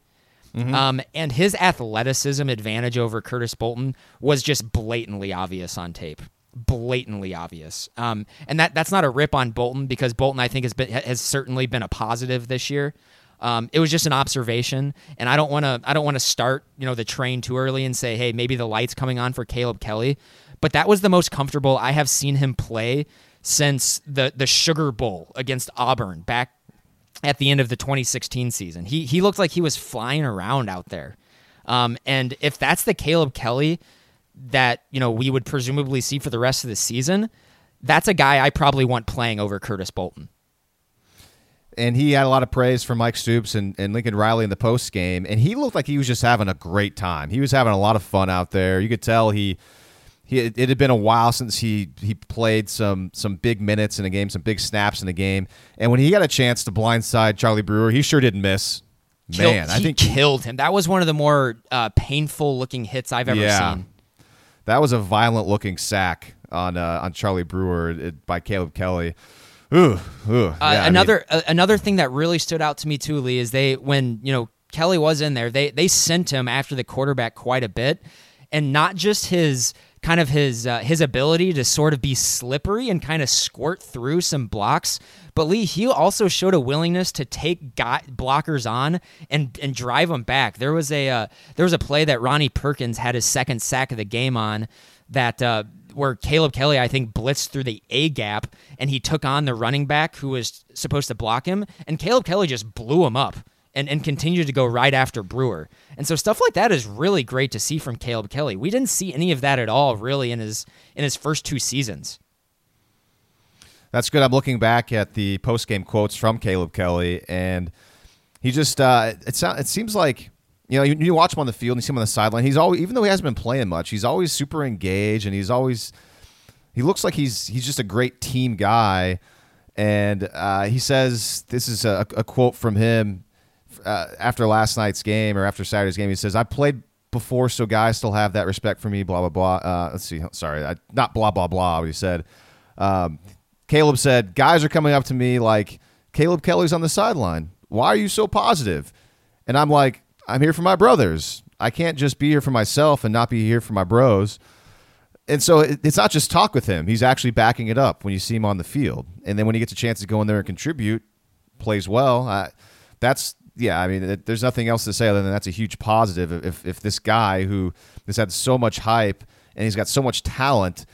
Um, and his athleticism advantage over Curtis Bolton was just blatantly obvious on tape. Blatantly obvious. Um, and that that's not a rip on Bolton because Bolton I think has been has certainly been a positive this year. Um, it was just an observation, and I don't want to I don't want to start you know the train too early and say hey maybe the lights coming on for Caleb Kelly, but that was the most comfortable I have seen him play since the the Sugar Bowl against Auburn back at the end of the 2016 season. He he looked like he was flying around out there. Um, and if that's the Caleb Kelly that you know we would presumably see for the rest of the season, that's a guy I probably want playing over Curtis Bolton. and he had a lot of praise from Mike Stoops and, and Lincoln Riley in the post game, and he looked like he was just having a great time. He was having a lot of fun out there. You could tell he he it had been a while since he he played some some big minutes in a game, some big snaps in a game, and when he got a chance to blindside Charlie Brewer, he sure didn't miss. Killed- Man, I he think killed him. That was one of the more uh, painful looking hits I've ever Yeah. seen. That was a violent looking sack on uh, on Charlie Brewer uh, by Caleb Kelly. Ooh, ooh. Uh, Yeah, I mean- another uh, another thing that really stood out to me too, Lee, is they when you know Kelly was in there, they they sent him after the quarterback quite a bit, and not just his kind of his uh, his ability to sort of be slippery and kind of squirt through some blocks, but Lee he also showed a willingness to take blockers on and and drive them back. There was a uh, there was a play that Ronnie Perkins had his second sack of the game on that. Uh, where Caleb Kelly, I think, blitzed through the A gap and he took on the running back who was supposed to block him, and Caleb Kelly just blew him up and, and continued to go right after Brewer. And so stuff like that is really great to see from Caleb Kelly. We didn't see any of that at all really in his in his first two seasons. That's good. I'm looking back at the post game quotes from Caleb Kelly, and he just uh, it sounds it seems like you know you, you watch him on the field and you see him on the sideline. He's always even though he hasn't been playing much, he's always super engaged, and he's always he looks like he's he's just a great team guy. And uh, he says this is a, a quote from him uh, after last night's game or after Saturday's game. He says, "I played before, so guys still have that respect for me." Blah blah blah. Uh, let's see. Sorry, I, not blah blah blah. What he said. Um, Caleb said, "Guys are coming up to me like Caleb Kelly's on the sideline. Why are you so positive?" And I'm like, "I'm here for my brothers. I can't just be here for myself and not be here for my bros." and so it, it's not just talk with him. He's actually backing it up when you see him on the field. And then when he gets a chance to go in there and contribute, plays well. Uh, that's yeah. I mean, it, there's nothing else to say other than that's a huge positive. If if this guy who has had so much hype and he's got so much talent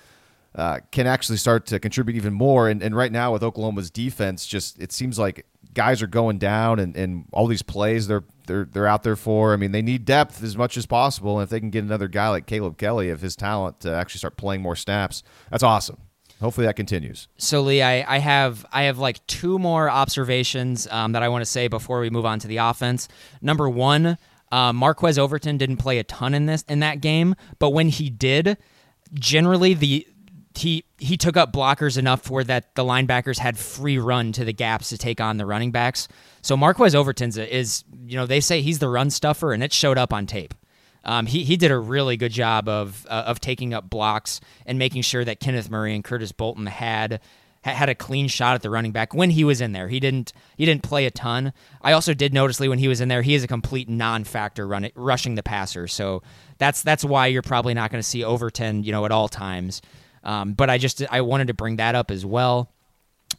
uh, can actually start to contribute even more. And, and right now with Oklahoma's defense, just it seems like guys are going down and, and all these plays they're they're they're out there for. I mean, they need depth as much as possible. And if they can get another guy like Caleb Kelly of his talent to actually start playing more snaps, that's awesome. Hopefully that continues. So Lee, I, I have I have like two more observations um, that I want to say before we move on to the offense. Number one, uh, Marquise Overton didn't play a ton in this in that game, but when he did, generally the he he took up blockers enough for that the linebackers had free run to the gaps to take on the running backs. So Marquise Overton's is you know they say he's the run stuffer and it showed up on tape. Um, he he did a really good job of uh, of taking up blocks and making sure that Kenneth Murray and Curtis Bolton had had a clean shot at the running back when he was in there. He didn't he didn't play a ton. I also did notice Lee when he was in there, he is a complete non-factor running rushing the passer. So that's that's why you're probably not going to see Overton, you know, at all times. Um, but I just I wanted to bring that up as well.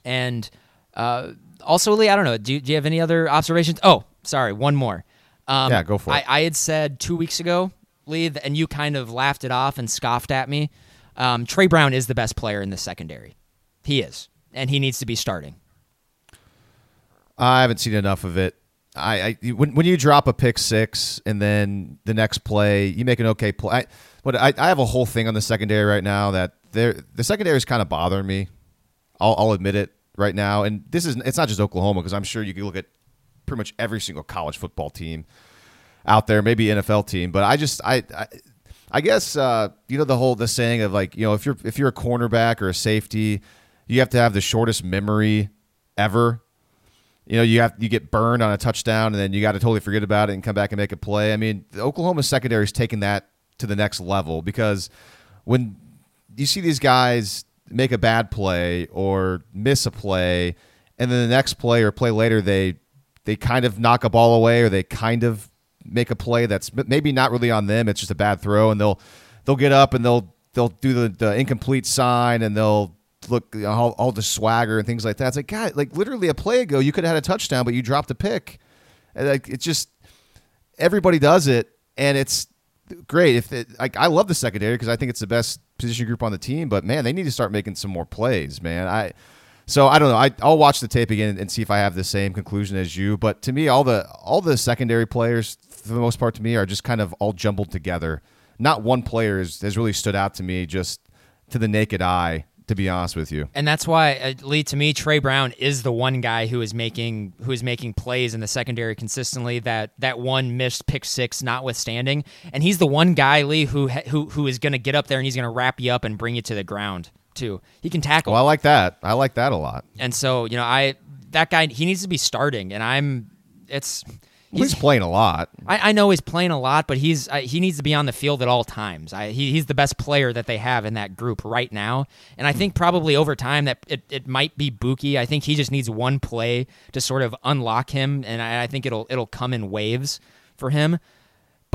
And uh, also, Lee, I don't know. Do, do you have any other observations? Oh, sorry, one more. Um, yeah, go for it. I, I, had said two weeks ago, Lee, and you kind of laughed it off and scoffed at me. Um, Tre Brown is the best player in the secondary. He is, and he needs to be starting. I haven't seen enough of it. I, I when when you drop a pick six and then the next play you make an okay play. I, what I, I have a whole thing on the secondary right now that the secondary is kind of bothering me. I'll, I'll admit it right now, and this is it's not just Oklahoma because I'm sure you can look at pretty much every single college football team out there, maybe NFL team, but I just I. I I guess uh, you know the whole the saying of like you know if you're if you're a cornerback or a safety, you have to have the shortest memory ever. You know you have you get burned on a touchdown and then you got to totally forget about it and come back and make a play. I mean, the Oklahoma secondary is taking that to the next level because when you see these guys make a bad play or miss a play, and then the next play or play later they they kind of knock a ball away or they kind of make a play that's maybe not really on them. It's just a bad throw, and they'll they'll get up and they'll they'll do the, the incomplete sign and they'll look you know, all, all the swagger and things like that. It's like God, like literally a play ago you could have had a touchdown, but you dropped a pick. And like it's just everybody does it, and it's great. If it, like I love the secondary because I think it's the best position group on the team. But man, they need to start making some more plays, man. I so I don't know. I, I'll watch the tape again and see if I have the same conclusion as you. But to me, all the all the secondary players, for the most part, to me, are just kind of all jumbled together. Not one player has, has really stood out to me just to the naked eye to be honest with you. And that's why, uh, Lee, to me, Tre Brown is the one guy who is making who is making plays in the secondary consistently. That that one missed pick six, notwithstanding, and he's the one guy, Lee, who who who is going to get up there and he's going to wrap you up and bring you to the ground too. He can tackle. Well, I like that. I like that a lot. And so you know, I that guy he needs to be starting, and I'm it's He's, he's playing a lot. I, I, know he's playing a lot, but he's uh, he needs to be on the field at all times. I, he, he's the best player that they have in that group right now, and I think probably over time that it, it might be Bookie. I think he just needs one play to sort of unlock him, and I, I think it'll it'll come in waves for him.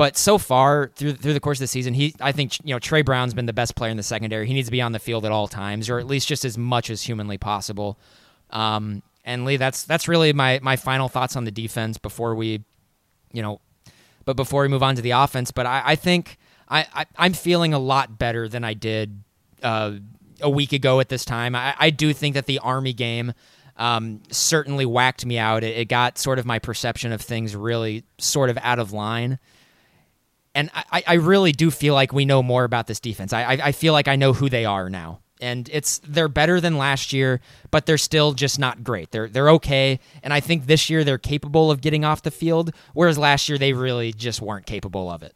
But so far through through the course of the season, he I think you know Tre Brown's been the best player in the secondary. He needs to be on the field at all times, or at least just as much as humanly possible. Um, and Lee, that's that's really my my final thoughts on the defense before we you know, but before we move on to the offense, but I, I think I, I am feeling a lot better than I did uh, a week ago at this time. I, I do think that the Army game um, certainly whacked me out. It, it, got sort of my perception of things really sort of out of line. And I, I really do feel like we know more about this defense. I, I feel like I know who they are now. and it's they're better than last year, but they're still just not great. They're they're okay, and I think this year they're capable of getting off the field, whereas last year they really just weren't capable of it.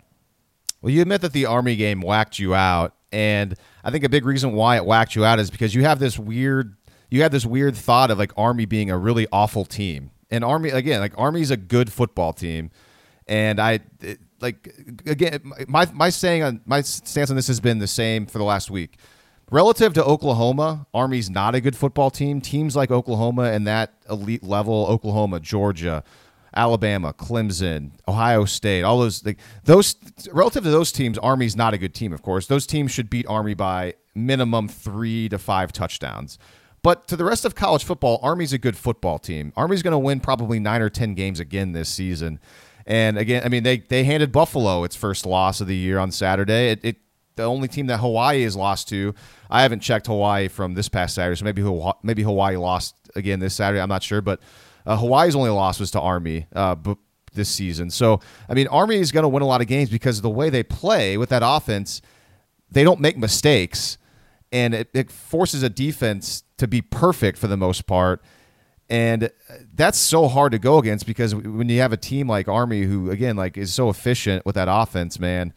Well, you admit that the Army game whacked you out, and I think a big reason why it whacked you out is because you have this weird you have this weird thought of like Army being a really awful team. And Army again, like Army's a good football team, and I like again my my saying on my stance on this has been the same for the last week. Relative to Oklahoma, Army's not a good football team. Teams like Oklahoma and that elite level, Oklahoma, Georgia, Alabama, Clemson, Ohio State, all those like those relative to those teams, Army's not a good team, of course. Those teams should beat Army by minimum 3 to 5 touchdowns. But to the rest of college football, Army's a good football team. Army's going to win probably 9 or 10 games again this season. And again, I mean they they handed Buffalo its first loss of the year on Saturday. It, it the only team that Hawaii has lost to. I haven't checked Hawaii from this past Saturday, so maybe maybe Hawaii lost again this Saturday. I'm not sure, but uh, Hawaii's only loss was to Army uh, this season. So I mean, Army is going to win a lot of games because of the way they play with that offense. They don't make mistakes, and it, it forces a defense to be perfect for the most part. And uh, that's so hard to go against because when you have a team like Army, who again like is so efficient with that offense, man,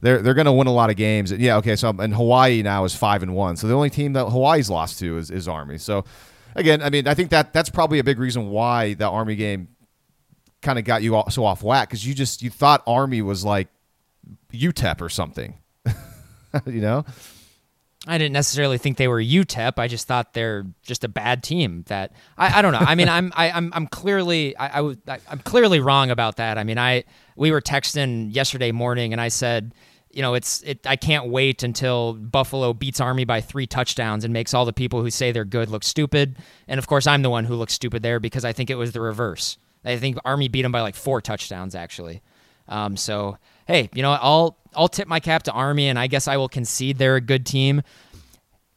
they're they're going to win a lot of games. Yeah, okay. So and Hawaii now is five and one. So the only team that Hawaii's lost to is, is Army. So again, I mean, I think that that's probably a big reason why the Army game kind of got you so off whack because you just you thought Army was like UTEP or something, (laughs) you know. I didn't necessarily think they were UTEP. I just thought they're just a bad team. That I, I don't know. I mean, I'm I, am i I'm clearly I, I was I'm clearly wrong about that. I mean, I we were texting yesterday morning, and I said, you know, it's it. I can't wait until Buffalo beats Army by three touchdowns and makes all the people who say they're good look stupid. And of course, I'm the one who looks stupid there because I think it was the reverse. I think Army beat them by like four touchdowns actually. Um, so hey, you know, I'll I'll tip my cap to Army, and I guess I will concede they're a good team.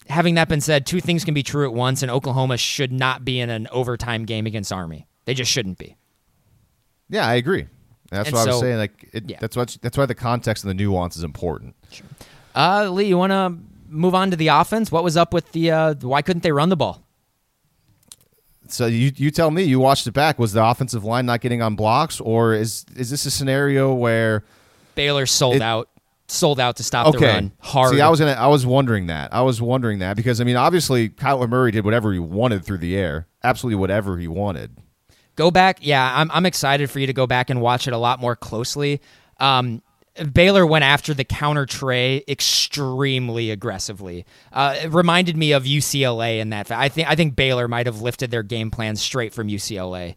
Having that been said, two things can be true at once, and Oklahoma should not be in an overtime game against Army. They just shouldn't be. Yeah, I agree. That's and what so, I was saying. Like, it, yeah. that's what that's why the context and the nuance is important. Sure. Uh, Lee, you want to move on to the offense? What was up with the? Uh, why couldn't they run the ball? So you you tell me. You watched it back. Was the offensive line not getting on blocks, or is is this a scenario where Baylor sold it, out? Sold out to stop okay. the run hard. See, I was gonna, I was wondering that. I was wondering that because I mean, obviously, Kyler Murray did whatever he wanted through the air, absolutely whatever he wanted. Go back, yeah. I'm I'm excited for you to go back and watch it a lot more closely. Um, Baylor went after the counter trey extremely aggressively. Uh, it reminded me of UCLA in that. I think I think Baylor might have lifted their game plan straight from UCLA.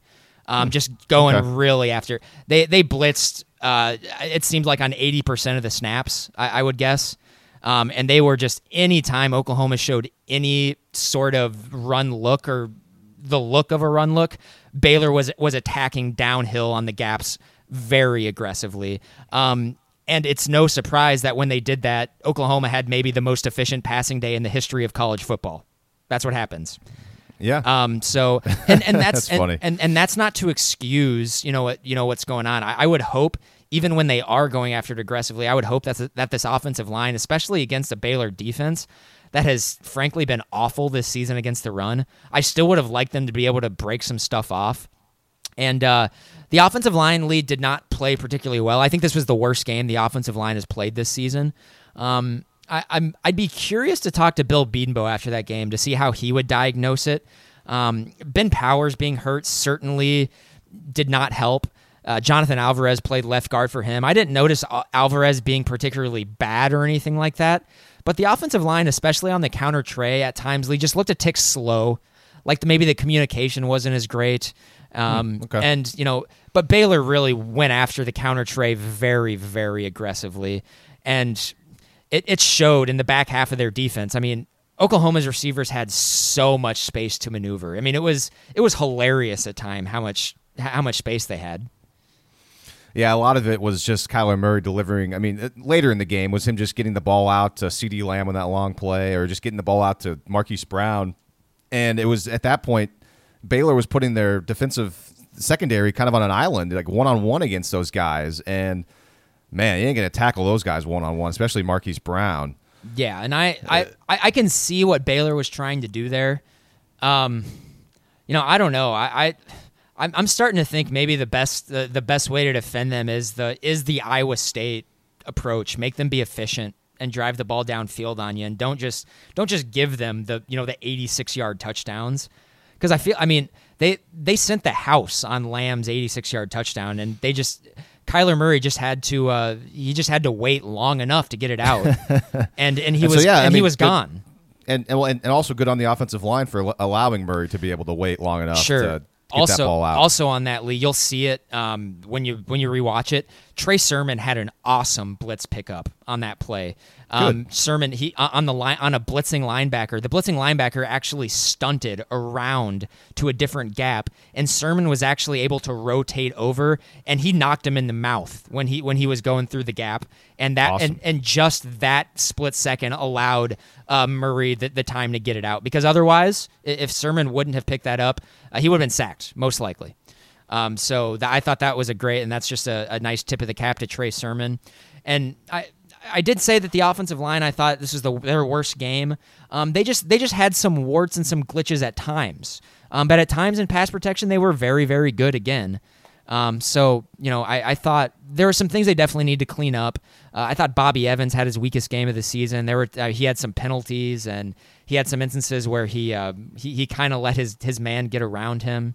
Um, just going okay. really after they they blitzed. Uh, it seemed like on eighty percent of the snaps, I, I would guess. Um, and they were just anytime Oklahoma showed any sort of run look or the look of a run look, Baylor was was attacking downhill on the gaps very aggressively. Um, and it's no surprise that when they did that, Oklahoma had maybe the most efficient passing day in the history of college football. That's what happens. Yeah. Um. So and and that's, (laughs) that's and, funny. And, and that's not to excuse you know what you know what's going on. I, I would hope even when they are going after it aggressively, I would hope that that this offensive line, especially against a Baylor defense that has frankly been awful this season against the run, I still would have liked them to be able to break some stuff off. And uh, the offensive line lead did not play particularly well. I think this was the worst game the offensive line has played this season. Um, I, am I'd be curious to talk to Bill Bedenbaugh after that game to see how he would diagnose it. Um, ben Powers being hurt certainly did not help. Uh, Jonathan Alvarez played left guard for him. I didn't notice Alvarez being particularly bad or anything like that, but the offensive line, especially on the counter trey, at times Lee just looked a tick slow. Like maybe the communication wasn't as great. Um, hmm, okay. And, you know, but Baylor really went after the counter trey very, very aggressively. And it, it showed in the back half of their defense. I mean, Oklahoma's receivers had so much space to maneuver. I mean, it was it was hilarious at time how much how much space they had. Yeah, a lot of it was just Kyler Murray delivering. I mean, later in the game was him just getting the ball out to CeeDee Lamb on that long play, or just getting the ball out to Marquise Brown. And it was at that point Baylor was putting their defensive secondary kind of on an island, like one on one against those guys. And man, you ain't gonna tackle those guys one on one, especially Marquise Brown. Yeah, and I, I, I, I can see what Baylor was trying to do there. Um, you know, I don't know. I, I I'm, I'm starting to think maybe the best the, the best way to defend them is the is the Iowa State approach. Make them be efficient and drive the ball downfield on you, and don't just don't just give them the you know the 86 yard touchdowns. Because I feel, I mean, they they sent the house on Lamb's 86 yard touchdown, and they just Kyler Murray just had to uh, he just had to wait long enough to get it out, (laughs) and and he And so, was yeah, I and he was gone. And and, well, and and also good on the offensive line for allowing Murray to be able to wait long enough Sure. to get also, that ball out. also on that, Lee, you'll see it um, when you when you rewatch it. Trey Sermon had an awesome blitz pickup on that play. Um, Sermon he on the line on a blitzing linebacker. The blitzing linebacker actually stunted around to a different gap, and Sermon was actually able to rotate over, and he knocked him in the mouth when he when he was going through the gap, and that Awesome. and and just that split second allowed uh, Murray the, the time to get it out because otherwise, if Sermon wouldn't have picked that up, uh, he would have been sacked most likely. Um, so th- I thought that was a great, and that's just a, a nice tip of the cap to Trey Sermon. And I I did say that the offensive line I thought this was the their worst game. Um, they just they just had some warts and some glitches at times, um, but at times in pass protection they were very very good again. Um, so you know, I, I thought there were some things they definitely need to clean up. Uh, I thought Bobby Evans had his weakest game of the season. There were uh, he had some penalties and he had some instances where he uh, he, he kind of let his his man get around him.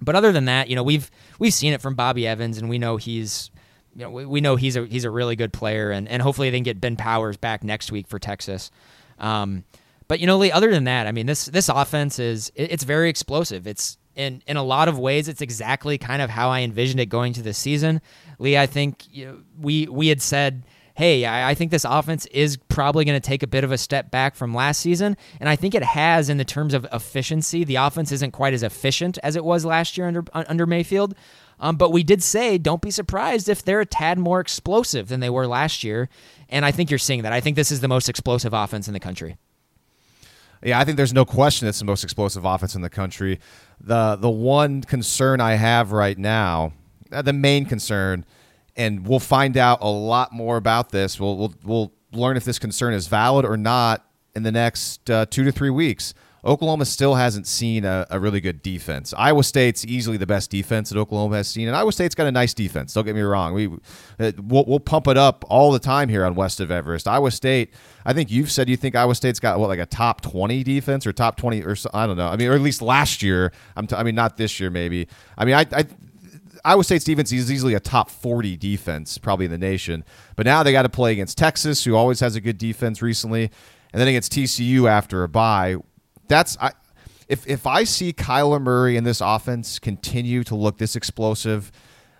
But other than that, you know, we've we've seen it from Bobby Evans, and we know he's you know we, we know he's a he's a really good player, and, and hopefully they can get Ben Powers back next week for Texas. Um, but you know, Lee, other than that, I mean this this offense is it- it's very explosive. It's in in a lot of ways, it's exactly kind of how I envisioned it going to this season. Lee, I think you know, we we had said. Hey, I I think this offense is probably going to take a bit of a step back from last season, and I think it has in the terms of efficiency. The offense isn't quite as efficient as it was last year under under Mayfield, um, but we did say don't be surprised if they're a tad more explosive than they were last year, and I think you're seeing that. I think this is the most explosive offense in the country. Yeah, I think there's no question it's the most explosive offense in the country. The the one concern I have right now, uh, the main concern, and we'll find out a lot more about this. We'll we'll, we'll learn if this concern is valid or not in the next uh, two to three weeks. Oklahoma still hasn't seen a, a really good defense. Iowa State's easily the best defense that Oklahoma has seen, and Iowa State's got a nice defense. Don't get me wrong. We uh, we'll, we'll pump it up all the time here on West of Everest. Iowa State. I think you've said you think Iowa State's got what like a top twenty defense or top twenty or I don't know. I mean, or at least last year. I'm t- I mean, not this year maybe. I mean, I. I Iowa State's defense is easily a top 40 defense, probably in the nation. But now they got to play against Texas, who always has a good defense recently, and then against TCU after a bye. That's I, if if I see Kyler Murray and this offense continue to look this explosive,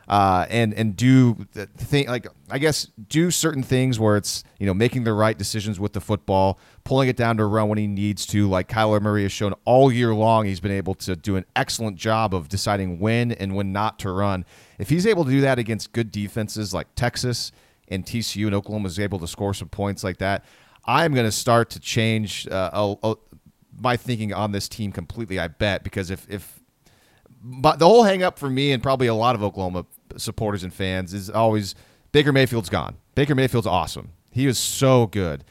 uh, and and do the thing like I guess do certain things where it's you know making the right decisions with the football, pulling it down to run when he needs to. Like Kyler Murray has shown all year long, he's been able to do an excellent job of deciding when and when not to run. If he's able to do that against good defenses like Texas and TCU and Oklahoma is able to score some points like that, I'm going to start to change uh, a, a, my thinking on this team completely. I bet because if if but the whole hang up for me and probably a lot of Oklahoma supporters and fans is always Baker Mayfield's gone. Baker Mayfield's awesome. He is so good.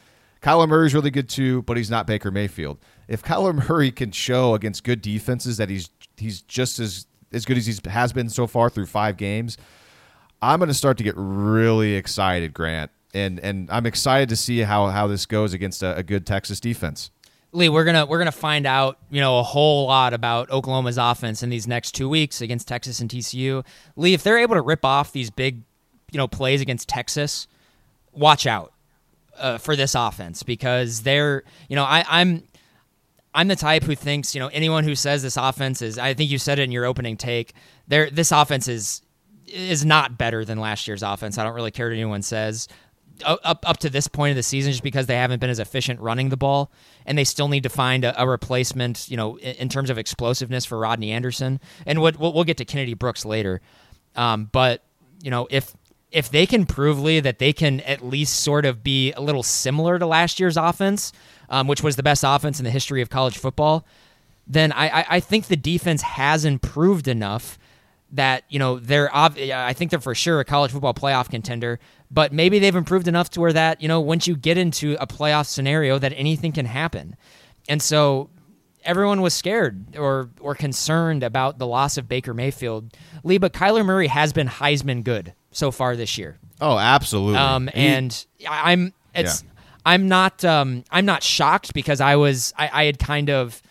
Kyler Murray's really good too, but he's not Baker Mayfield. If Kyler Murray can show against good defenses that he's he's just as as good as he has been so far through five games, I'm going to start to get really excited, Grant, and and I'm excited to see how how this goes against a, a good Texas defense. Lee, we're gonna we're gonna find out, you know, a whole lot about Oklahoma's offense in these next two weeks against Texas and TCU. Lee, if they're able to rip off these big, you know, plays against Texas, watch out uh, for this offense because they're, you know, I, I'm. I'm the type who thinks, you know, anyone who says this offense is I think you said it in your opening take, there this offense is is not better than last year's offense. I don't really care what anyone says up up to this point of the season just because they haven't been as efficient running the ball and they still need to find a, a replacement you know in, in terms of explosiveness for Rodney Anderson and what we'll, we'll get to Kennedy Brooks later um, but you know if if they can prove Lee that they can at least sort of be a little similar to last year's offense um, which was the best offense in the history of college football then I, I, I think the defense has improved enough that you know they're I think they're for sure a college football playoff contender. but maybe they've improved enough to where that, you know, once you get into a playoff scenario that anything can happen. And so everyone was scared or or concerned about the loss of Baker Mayfield. Lee, but Kyler Murray has been Heisman good so far this year. Oh, absolutely. Um, and I'm it's Yeah. I'm not um, I'm not shocked because I was I, I had kind of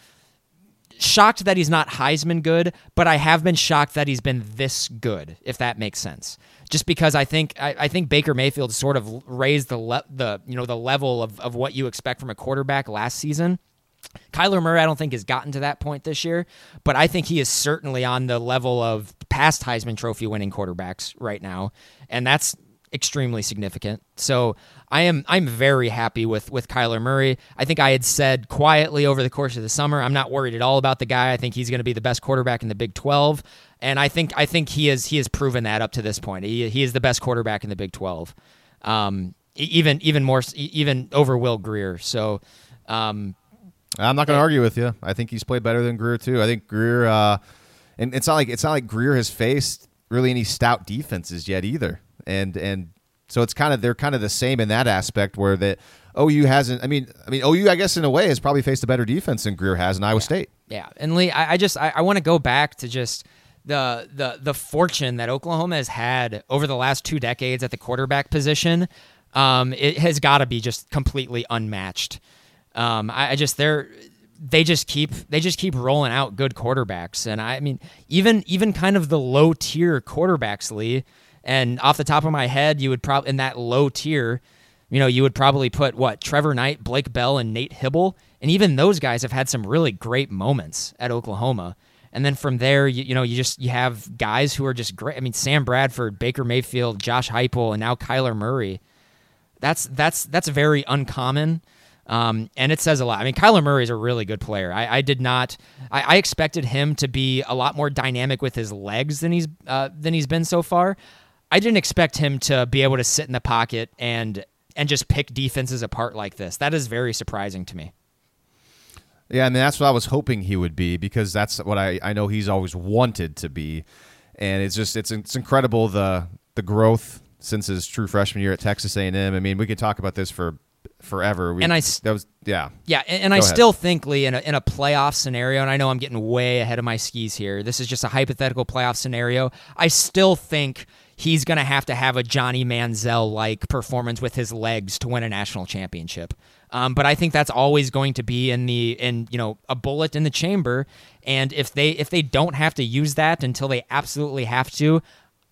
shocked that he's not Heisman good, but I have been shocked that he's been this good, if that makes sense. Just because I think I, I think Baker Mayfield sort of raised the le- the you know the level of, of what you expect from a quarterback last season. Kyler Murray, I don't think has gotten to that point this year, but I think he is certainly on the level of past Heisman Trophy winning quarterbacks right now, and that's extremely significant. So I am I'm very happy with with Kyler Murray. I think I had said quietly over the course of the summer, I'm not worried at all about the guy. I think he's going to be the best quarterback in the Big 12, and I think I think he is he has proven that up to this point. He he is the best quarterback in the Big 12. Um, even even more even over Will Grier. So. Um, I'm not going to argue with you. I think he's played better than Grier too. I think Grier, uh, and it's not like it's not like Grier has faced really any stout defenses yet either, and and so it's kind of they're kind of the same in that aspect where that OU hasn't. I mean, I mean OU I guess in a way has probably faced a better defense than Grier has in Iowa State. Yeah, and Lee, I, I just I, I want to go back to just the the the fortune that Oklahoma has had over the last two decades at the quarterback position. Um, it has got to be just completely unmatched. Um, I, I just they're they just keep they just keep rolling out good quarterbacks, and I mean even even kind of the low tier quarterbacks, Lee. And off the top of my head, you would probably in that low tier, you know, you would probably put what Trevor Knight, Blake Bell, and Nate Hybl, and even those guys have had some really great moments at Oklahoma. And then from there, you, you know, you just you have guys who are just great. I mean, Sam Bradford, Baker Mayfield, Josh Heupel, and now Kyler Murray. That's that's that's very uncommon. Um, and it says a lot. I mean, Kyler Murray is a really good player. I, I did not. I, I expected him to be a lot more dynamic with his legs than he's uh, than he's been so far. I didn't expect him to be able to sit in the pocket and and just pick defenses apart like this. That is very surprising to me. Yeah, I mean that's what I was hoping he would be because that's what I, I know he's always wanted to be, and it's just it's it's incredible the the growth since his true freshman year at Texas A and M. I mean we could talk about this for forever. We, And I that was yeah Yeah, and, and I ahead. still think Lee in a, in a playoff scenario, and I know I'm getting way ahead of my skis here. This is just a hypothetical playoff scenario. I still think he's going to have to have a Johnny Manziel like performance with his legs to win a national championship. Um, but I think that's always going to be in the in you know a bullet in the chamber. And if they if they don't have to use that until they absolutely have to,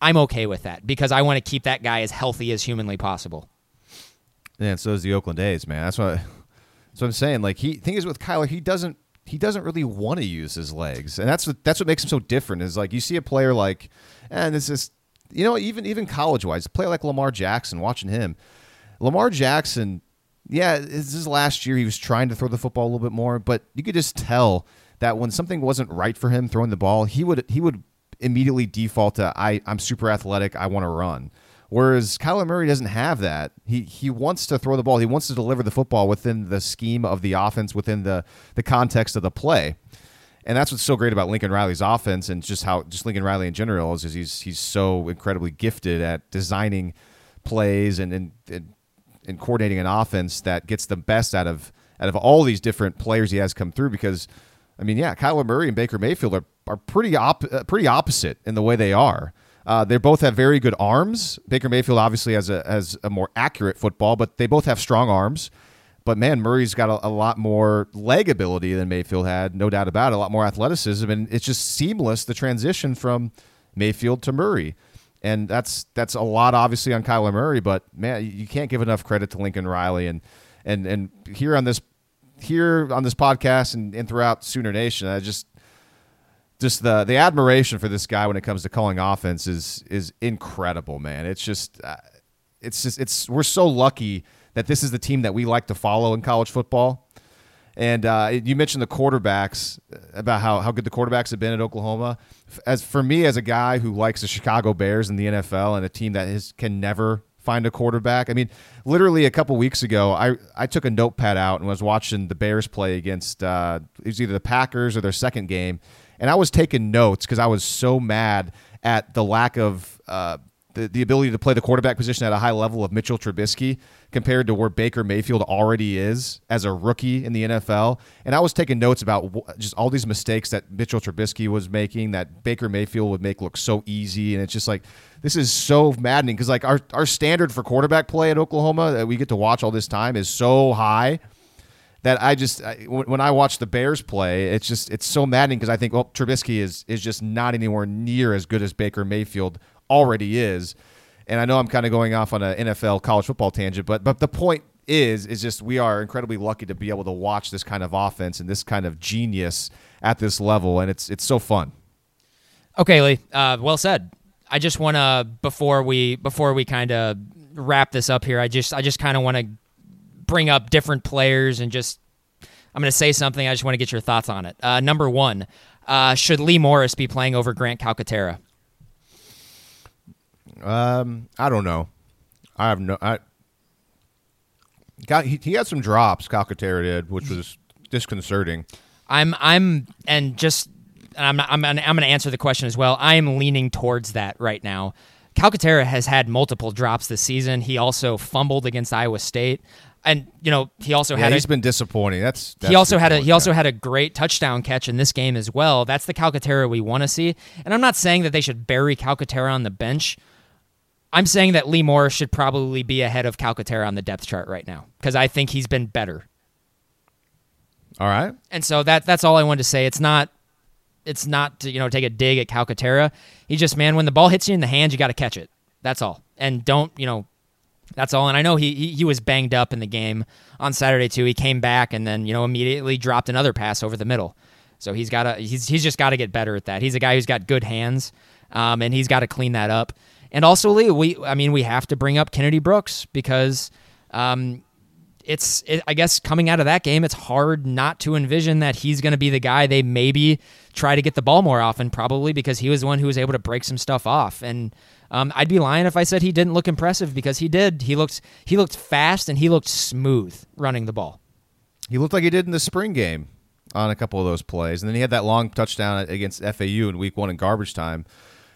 I'm okay with that because I want to keep that guy as healthy as humanly possible. And so is the Oakland A's, man. That's what (laughs) that's what I'm saying. Like he thing is with Kyler, he doesn't he doesn't really want to use his legs, and that's what that's what makes him so different. Is like you see a player like, and it's just you know even even college wise, a player like Lamar Jackson, watching him, Lamar Jackson, yeah, this is last year he was trying to throw the football a little bit more, but you could just tell that when something wasn't right for him throwing the ball, he would he would immediately default to I I'm super athletic, I want to run. Whereas Kyler Murray doesn't have that. He he wants to throw the ball. He wants to deliver the football within the scheme of the offense, within the the context of the play. And that's what's so great about Lincoln Riley's offense and just how just Lincoln Riley in general is, is he's he's so incredibly gifted at designing plays and and, and and coordinating an offense that gets the best out of out of all these different players he has come through because I mean, yeah, Kyler Murray and Baker Mayfield are, are pretty op- uh, pretty opposite in the way they are. Uh, they both have very good arms. Baker Mayfield obviously has a has a more accurate football, but they both have strong arms. But man, Murray's got a, a lot more leg ability than Mayfield had, no doubt about it. A lot more athleticism, and it's just seamless the transition from Mayfield to Murray. And that's that's a lot obviously on Kyler Murray, but man, you can't give enough credit to Lincoln Riley and and and here on this here on this podcast and, and throughout Sooner Nation, I just just the the admiration for this guy when it comes to calling offense is is incredible, man. It's just uh, it's just it's we're so lucky that this is the team that we like to follow in college football. And uh, you mentioned the quarterbacks about how, how good the quarterbacks have been at Oklahoma. As for me, as a guy who likes the Chicago Bears in the NFL and a team that can never find a quarterback. I mean, literally a couple weeks ago, I, I took a notepad out and was watching the Bears play against uh, it was either the Packers or their second game, and I was taking notes because I was so mad at the lack of uh, the, the ability to play the quarterback position at a high level of Mitchell Trubisky compared to where Baker Mayfield already is as a rookie in the NFL. And I was taking notes about just all these mistakes that Mitchell Trubisky was making that Baker Mayfield would make look so easy. And it's just like, this is so maddening because like our, our standard for quarterback play at Oklahoma that we get to watch all this time is so high that I just I, when I watch the Bears play, it's just it's so maddening because I think well Trubisky is is just not anywhere near as good as Baker Mayfield already is. And I know I'm kind of going off on an NFL college football tangent, but but the point is is just we are incredibly lucky to be able to watch this kind of offense and this kind of genius at this level, and it's it's so fun. Okay, Lee. Uh, well said. I just want to before we before we kind of wrap this up here. I just I just kind of want to bring up different players and just I'm going to say something. I just want to get your thoughts on it. Uh, number one, uh, should Lee Morris be playing over Grant Calcaterra? Um, I don't know. I have no. I got he, he had some drops. Calcaterra did, which was disconcerting. I'm I'm and just I'm I'm I'm going to answer the question as well. I am leaning towards that right now. Calcaterra has had multiple drops this season. He also fumbled against Iowa State and you know he also yeah, had he's a, been disappointing. That's, that's he also had a he also had a great touchdown catch in this game as well. That's the Calcaterra we want to see. And I'm not saying that they should bury Calcaterra on the bench. I'm saying that Lee Morris should probably be ahead of Calcaterra on the depth chart right now because I think he's been better. all right. And so that that's all I wanted to say. It's not it's not to, you know take a dig at Calcaterra. He just man when the ball hits you in the hands, you got to catch it. That's all. And don't you know that's all. And I know he, he he was banged up in the game on Saturday too. He came back and then you know immediately dropped another pass over the middle. So he's got to he's he's just got to get better at that. He's a guy who's got good hands, um, and he's got to clean that up. And also, Lee, we I mean we have to bring up Kennedy Brooks because um, it's it, I guess coming out of that game, it's hard not to envision that he's going to be the guy they maybe try to get the ball more often, probably because he was the one who was able to break some stuff off. And um, I'd be lying if I said he didn't look impressive because he did. He looked he looked fast and he looked smooth running the ball. He looked like he did in the spring game on a couple of those plays, and then he had that long touchdown against FAU in Week One in garbage time.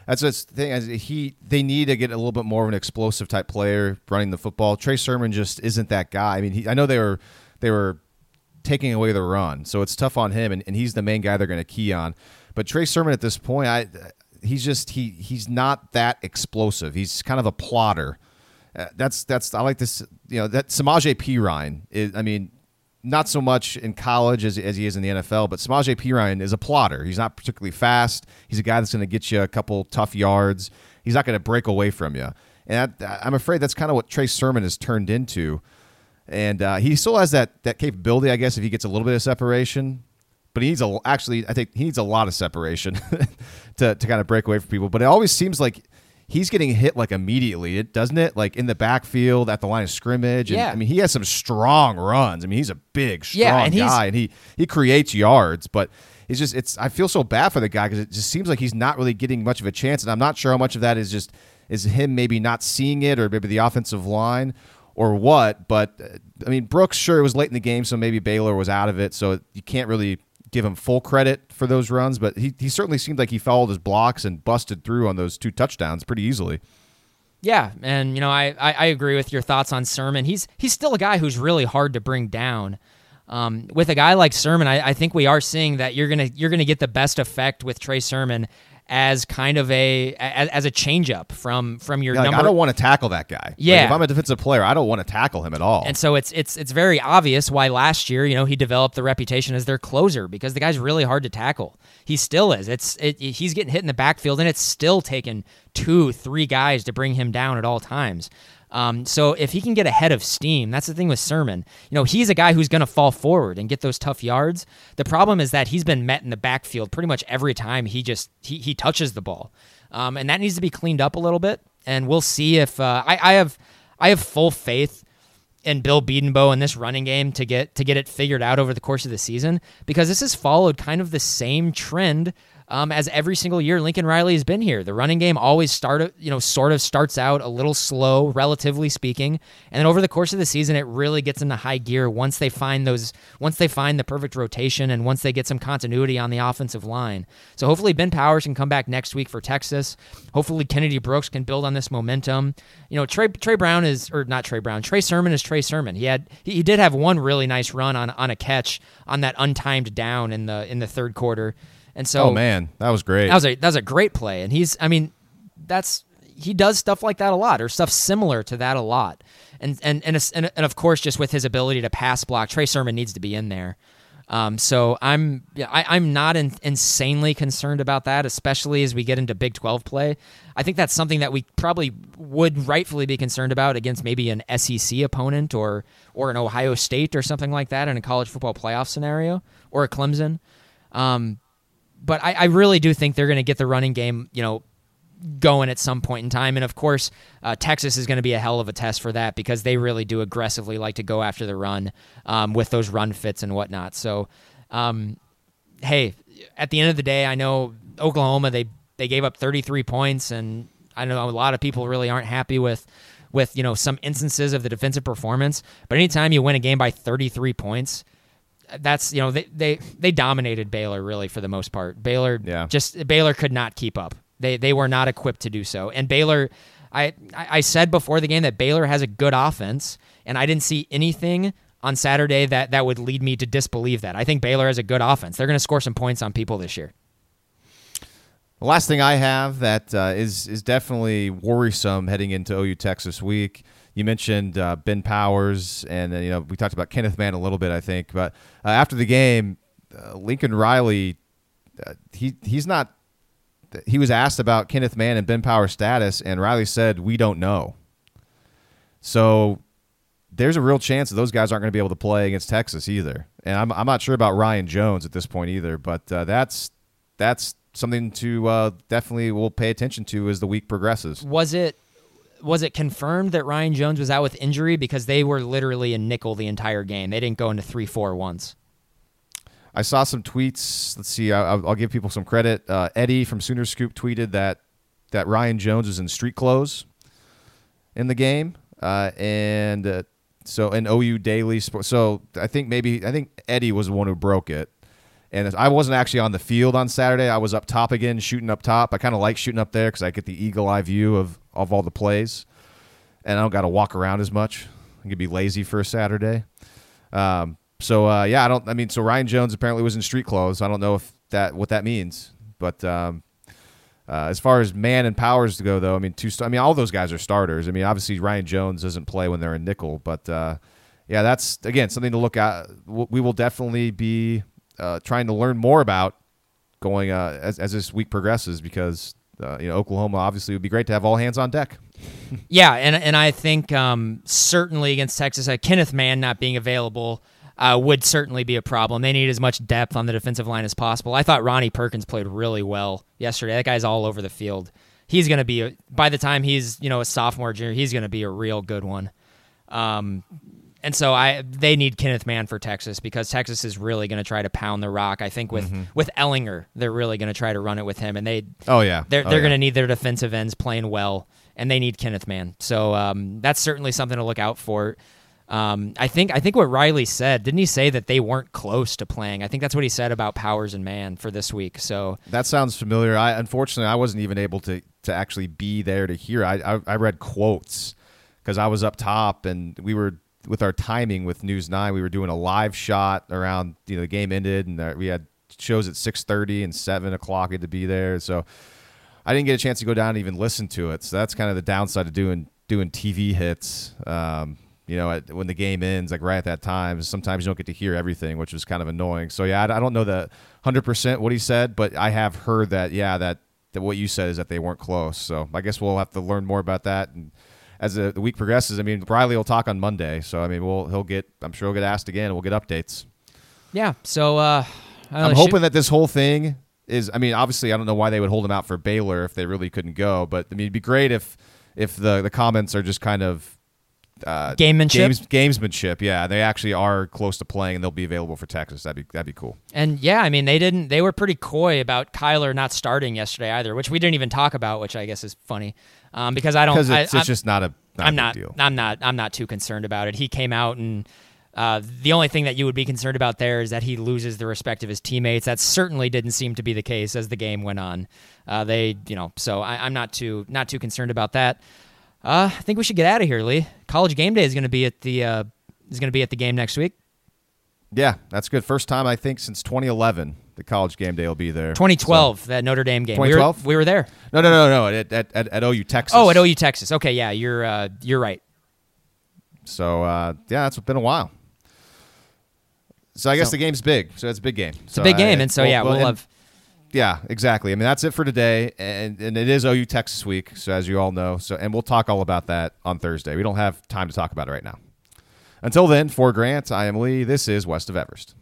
That's the thing. He they need to get a little bit more of an explosive type player running the football. Trey Sermon just isn't that guy. I mean, he, I know they were they were taking away the run, so it's tough on him, and, and he's the main guy they're going to key on. But Trey Sermon at this point, I he's just he he's not that explosive. He's kind of a plotter. Uh, that's that's I like this. You know that Samaje Perine is. I mean, not so much in college as, as he is in the NFL, but Samaje Perine is a plotter. He's not particularly fast. He's a guy that's going to get you a couple tough yards. He's not going to break away from you. And that, I'm afraid that's kind of what Trey Sermon has turned into. And uh, he still has that that capability, I guess, if he gets a little bit of separation. But he needs a actually, I think he needs a lot of separation (laughs) to to kind of break away from people. But it always seems like he's getting hit like immediately, it doesn't it? Like in the backfield at the line of scrimmage. And, Yeah. I mean, he has some strong runs. I mean, he's a big, strong Yeah, and guy, and he he creates yards. But it's just it's. I feel so bad for the guy because it just seems like he's not really getting much of a chance, and I'm not sure how much of that is just is him maybe not seeing it, or maybe the offensive line. Or what? But uh, I mean, Brooks sure it was late in the game, so maybe Baylor was out of it, so you can't really give him full credit for those runs. But he, he certainly seemed like he followed his blocks and busted through on those two touchdowns pretty easily. Yeah, and you know I, I, I agree with your thoughts on Sermon. He's he's still a guy who's really hard to bring down. Um, with a guy like Sermon, I, I think we are seeing that you're gonna you're gonna get the best effect with Trey Sermon as kind of a as, as a changeup from from your Yeah, like, number. I don't want to tackle that guy. Like, Yeah. if I'm a defensive player, I don't want to tackle him at all. And so it's it's it's very obvious why last year, you know, he developed the reputation as their closer because the guy's really hard to tackle. He still is. It's it, he's getting hit in the backfield, and it's still taking two, three guys to bring him down at all times. Um, so if he can get ahead of steam, that's the thing with Sermon. You know, he's a guy who's going to fall forward and get those tough yards. The problem is that he's been met in the backfield pretty much every time he just he, he touches the ball, um, and that needs to be cleaned up a little bit. And we'll see if uh, I, I have I have full faith and Bill Bedenbaugh in this running game to get to get it figured out over the course of the season because this has followed kind of the same trend um, as every single year Lincoln Riley has been here. The running game always start, you know, sort of starts out a little slow, relatively speaking, and then over the course of the season, it really gets into high gear once they find those, once they find the perfect rotation, and once they get some continuity on the offensive line. So hopefully Ben Powers can come back next week for Texas. Hopefully Kennedy Brooks can build on this momentum. You know, Trey Tre Brown is, or not Tre Brown, Trey Sermon is Trey Sermon. He had he, he did have one really nice run on on a catch on that untimed down in the in the third quarter. And so, oh man, that was great. That was a that was a great play, and he's I mean, that's he does stuff like that a lot, or stuff similar to that a lot, and and and and, and of course, just with his ability to pass block, Trey Sermon needs to be in there. Um, so I'm yeah, I, I'm not in, insanely concerned about that, especially as we get into Big 12 play. I think that's something that we probably would rightfully be concerned about against maybe an SEC opponent or or an Ohio State or something like that in a college football playoff scenario or a Clemson. Um, but I, I really do think they're going to get the running game, you know, going at some point in time. And of course, uh, Texas is going to be a hell of a test for that because they really do aggressively like to go after the run um, with those run fits and whatnot. So, um, hey, at the end of the day, I know Oklahoma they they gave up 33 points, and I know a lot of people really aren't happy with with you know some instances of the defensive performance. But anytime you win a game by 33 points that's you know they they they dominated Baylor really for the most part. Baylor yeah. just Baylor could not keep up. They they were not equipped to do so. And Baylor I I said before the game that Baylor has a good offense and I didn't see anything on Saturday that that would lead me to disbelieve that. I think Baylor has a good offense. They're going to score some points on people this year. The last thing I have that uh, is is definitely worrisome heading into OU Texas week you mentioned uh, Ben Powers, and uh, you know we talked about Kenneth Mann a little bit, I think. But uh, after the game, uh, Lincoln Riley, uh, he he's not. He was asked about Kenneth Mann and Ben Powers' status, and Riley said, "We don't know." So there's a real chance that those guys aren't going to be able to play against Texas either. And I'm I'm not sure about Ryan Jones at this point either. But uh, that's that's something to definitely we'll pay attention to as the week progresses. Was it was it confirmed that Ryan Jones was out with injury because they were literally in nickel the entire game? They didn't go into three four once. I saw some tweets. Let's see. I'll, I'll give people some credit. Uh, Eddie from Sooner Scoop tweeted that that Ryan Jones was in street clothes in the game, uh, and uh, so an OU Daily. So I think maybe I think Eddie was the one who broke it. And I wasn't actually on the field on Saturday. I was up top again, shooting up top. I kind of like shooting up there because I get the eagle eye view of of all the plays, and I don't got to walk around as much. I could be lazy for a Saturday. Um, so uh, yeah, I don't. I mean, so Ryan Jones apparently was in street clothes. I don't know if that what that means, but um, uh, as far as Mann and Powers to go, though, I mean, two. I mean, all those guys are starters. I mean, obviously Ryan Jones doesn't play when they're in nickel, but uh, yeah, that's again something to look at. We will definitely be uh, trying to learn more about going uh, as as this week progresses because uh, you know, Oklahoma obviously would be great to have all hands on deck. (laughs) yeah, and and I think um, certainly against Texas, uh, Kenneth Mann not being available uh, would certainly be a problem. They need as much depth on the defensive line as possible. I thought Ronnie Perkins played really well yesterday. That guy's all over the field. He's going to be a, by the time he's you know a sophomore junior, he's going to be a real good one. Um, and so I they need Kenneth Mann for Texas because Texas is really going to try to pound the rock. I think with mm-hmm. with Ehlinger, they're really going to try to run it with him, and they oh yeah they're oh, they're yeah. going to need their defensive ends playing well, and they need Kenneth Mann. So um, that's certainly something to look out for. Um, I think I think what Riley said didn't he say that they weren't close to playing? I think that's what he said about Powers and Mann for this week. So that sounds familiar. I unfortunately I wasn't even able to to actually be there to hear. I I, I read quotes because I was up top and we were with our timing with News Nine, we were doing a live shot around you know the game ended, and we had shows at six thirty and seven o'clock. Had to be there, so I didn't get a chance to go down and even listen to it. So that's kind of the downside of doing doing TV hits. Um, you know, when the game ends, like right at that time, sometimes you don't get to hear everything, which was kind of annoying. So yeah, I, I don't know the hundred percent what he said, but I have heard that yeah that that what you said is that they weren't close. So I guess we'll have to learn more about that and as the, the week progresses. I mean, Riley will talk on Monday, so I mean, we'll he'll get. I'm sure he'll get asked again. We'll get updates. Yeah. So uh, I'm hoping that this whole thing is. I mean, obviously, I don't know why they would hold him out for Baylor if they really couldn't go, but I mean, it'd be great if if the the comments are just kind of uh, Gamemanship? games, gamesmanship. Yeah, they actually are close to playing, and they'll be available for Texas. That'd be that'd be cool. And yeah, I mean they didn't they were pretty coy about Kyler not starting yesterday either, which we didn't even talk about, which I guess is funny. Um, because I don't Because it's, I'm- it's just not a not I'm a not deal. I'm not I'm not too concerned about it. He came out and uh, the only thing that you would be concerned about there is that he loses the respect of his teammates. That certainly didn't seem to be the case as the game went on. Uh, they, you know, so I, I'm not too not too concerned about that. Uh, I think we should get out of here, Lee. College game day is going to be at the uh, is going to be at the game next week. Yeah, that's good. First time I think since 2011 the college game day will be there. 2012, that Notre Dame game. 2012? We were, we were there. No, no, no, no. At, at, at, at OU Texas. Oh, at OU Texas. Okay, yeah, you're uh, you're right. So uh, yeah, it's been a while. So I guess So- the game's big. So it's a big game. It's a big game, and so yeah, we'll have. Yeah, exactly. I mean, that's it for today, and and it is OU Texas week. So as you all know, so and we'll talk all about that on Thursday. We don't have time to talk about it right now. Until then, for Grant, I am Lee. This is West of Everest.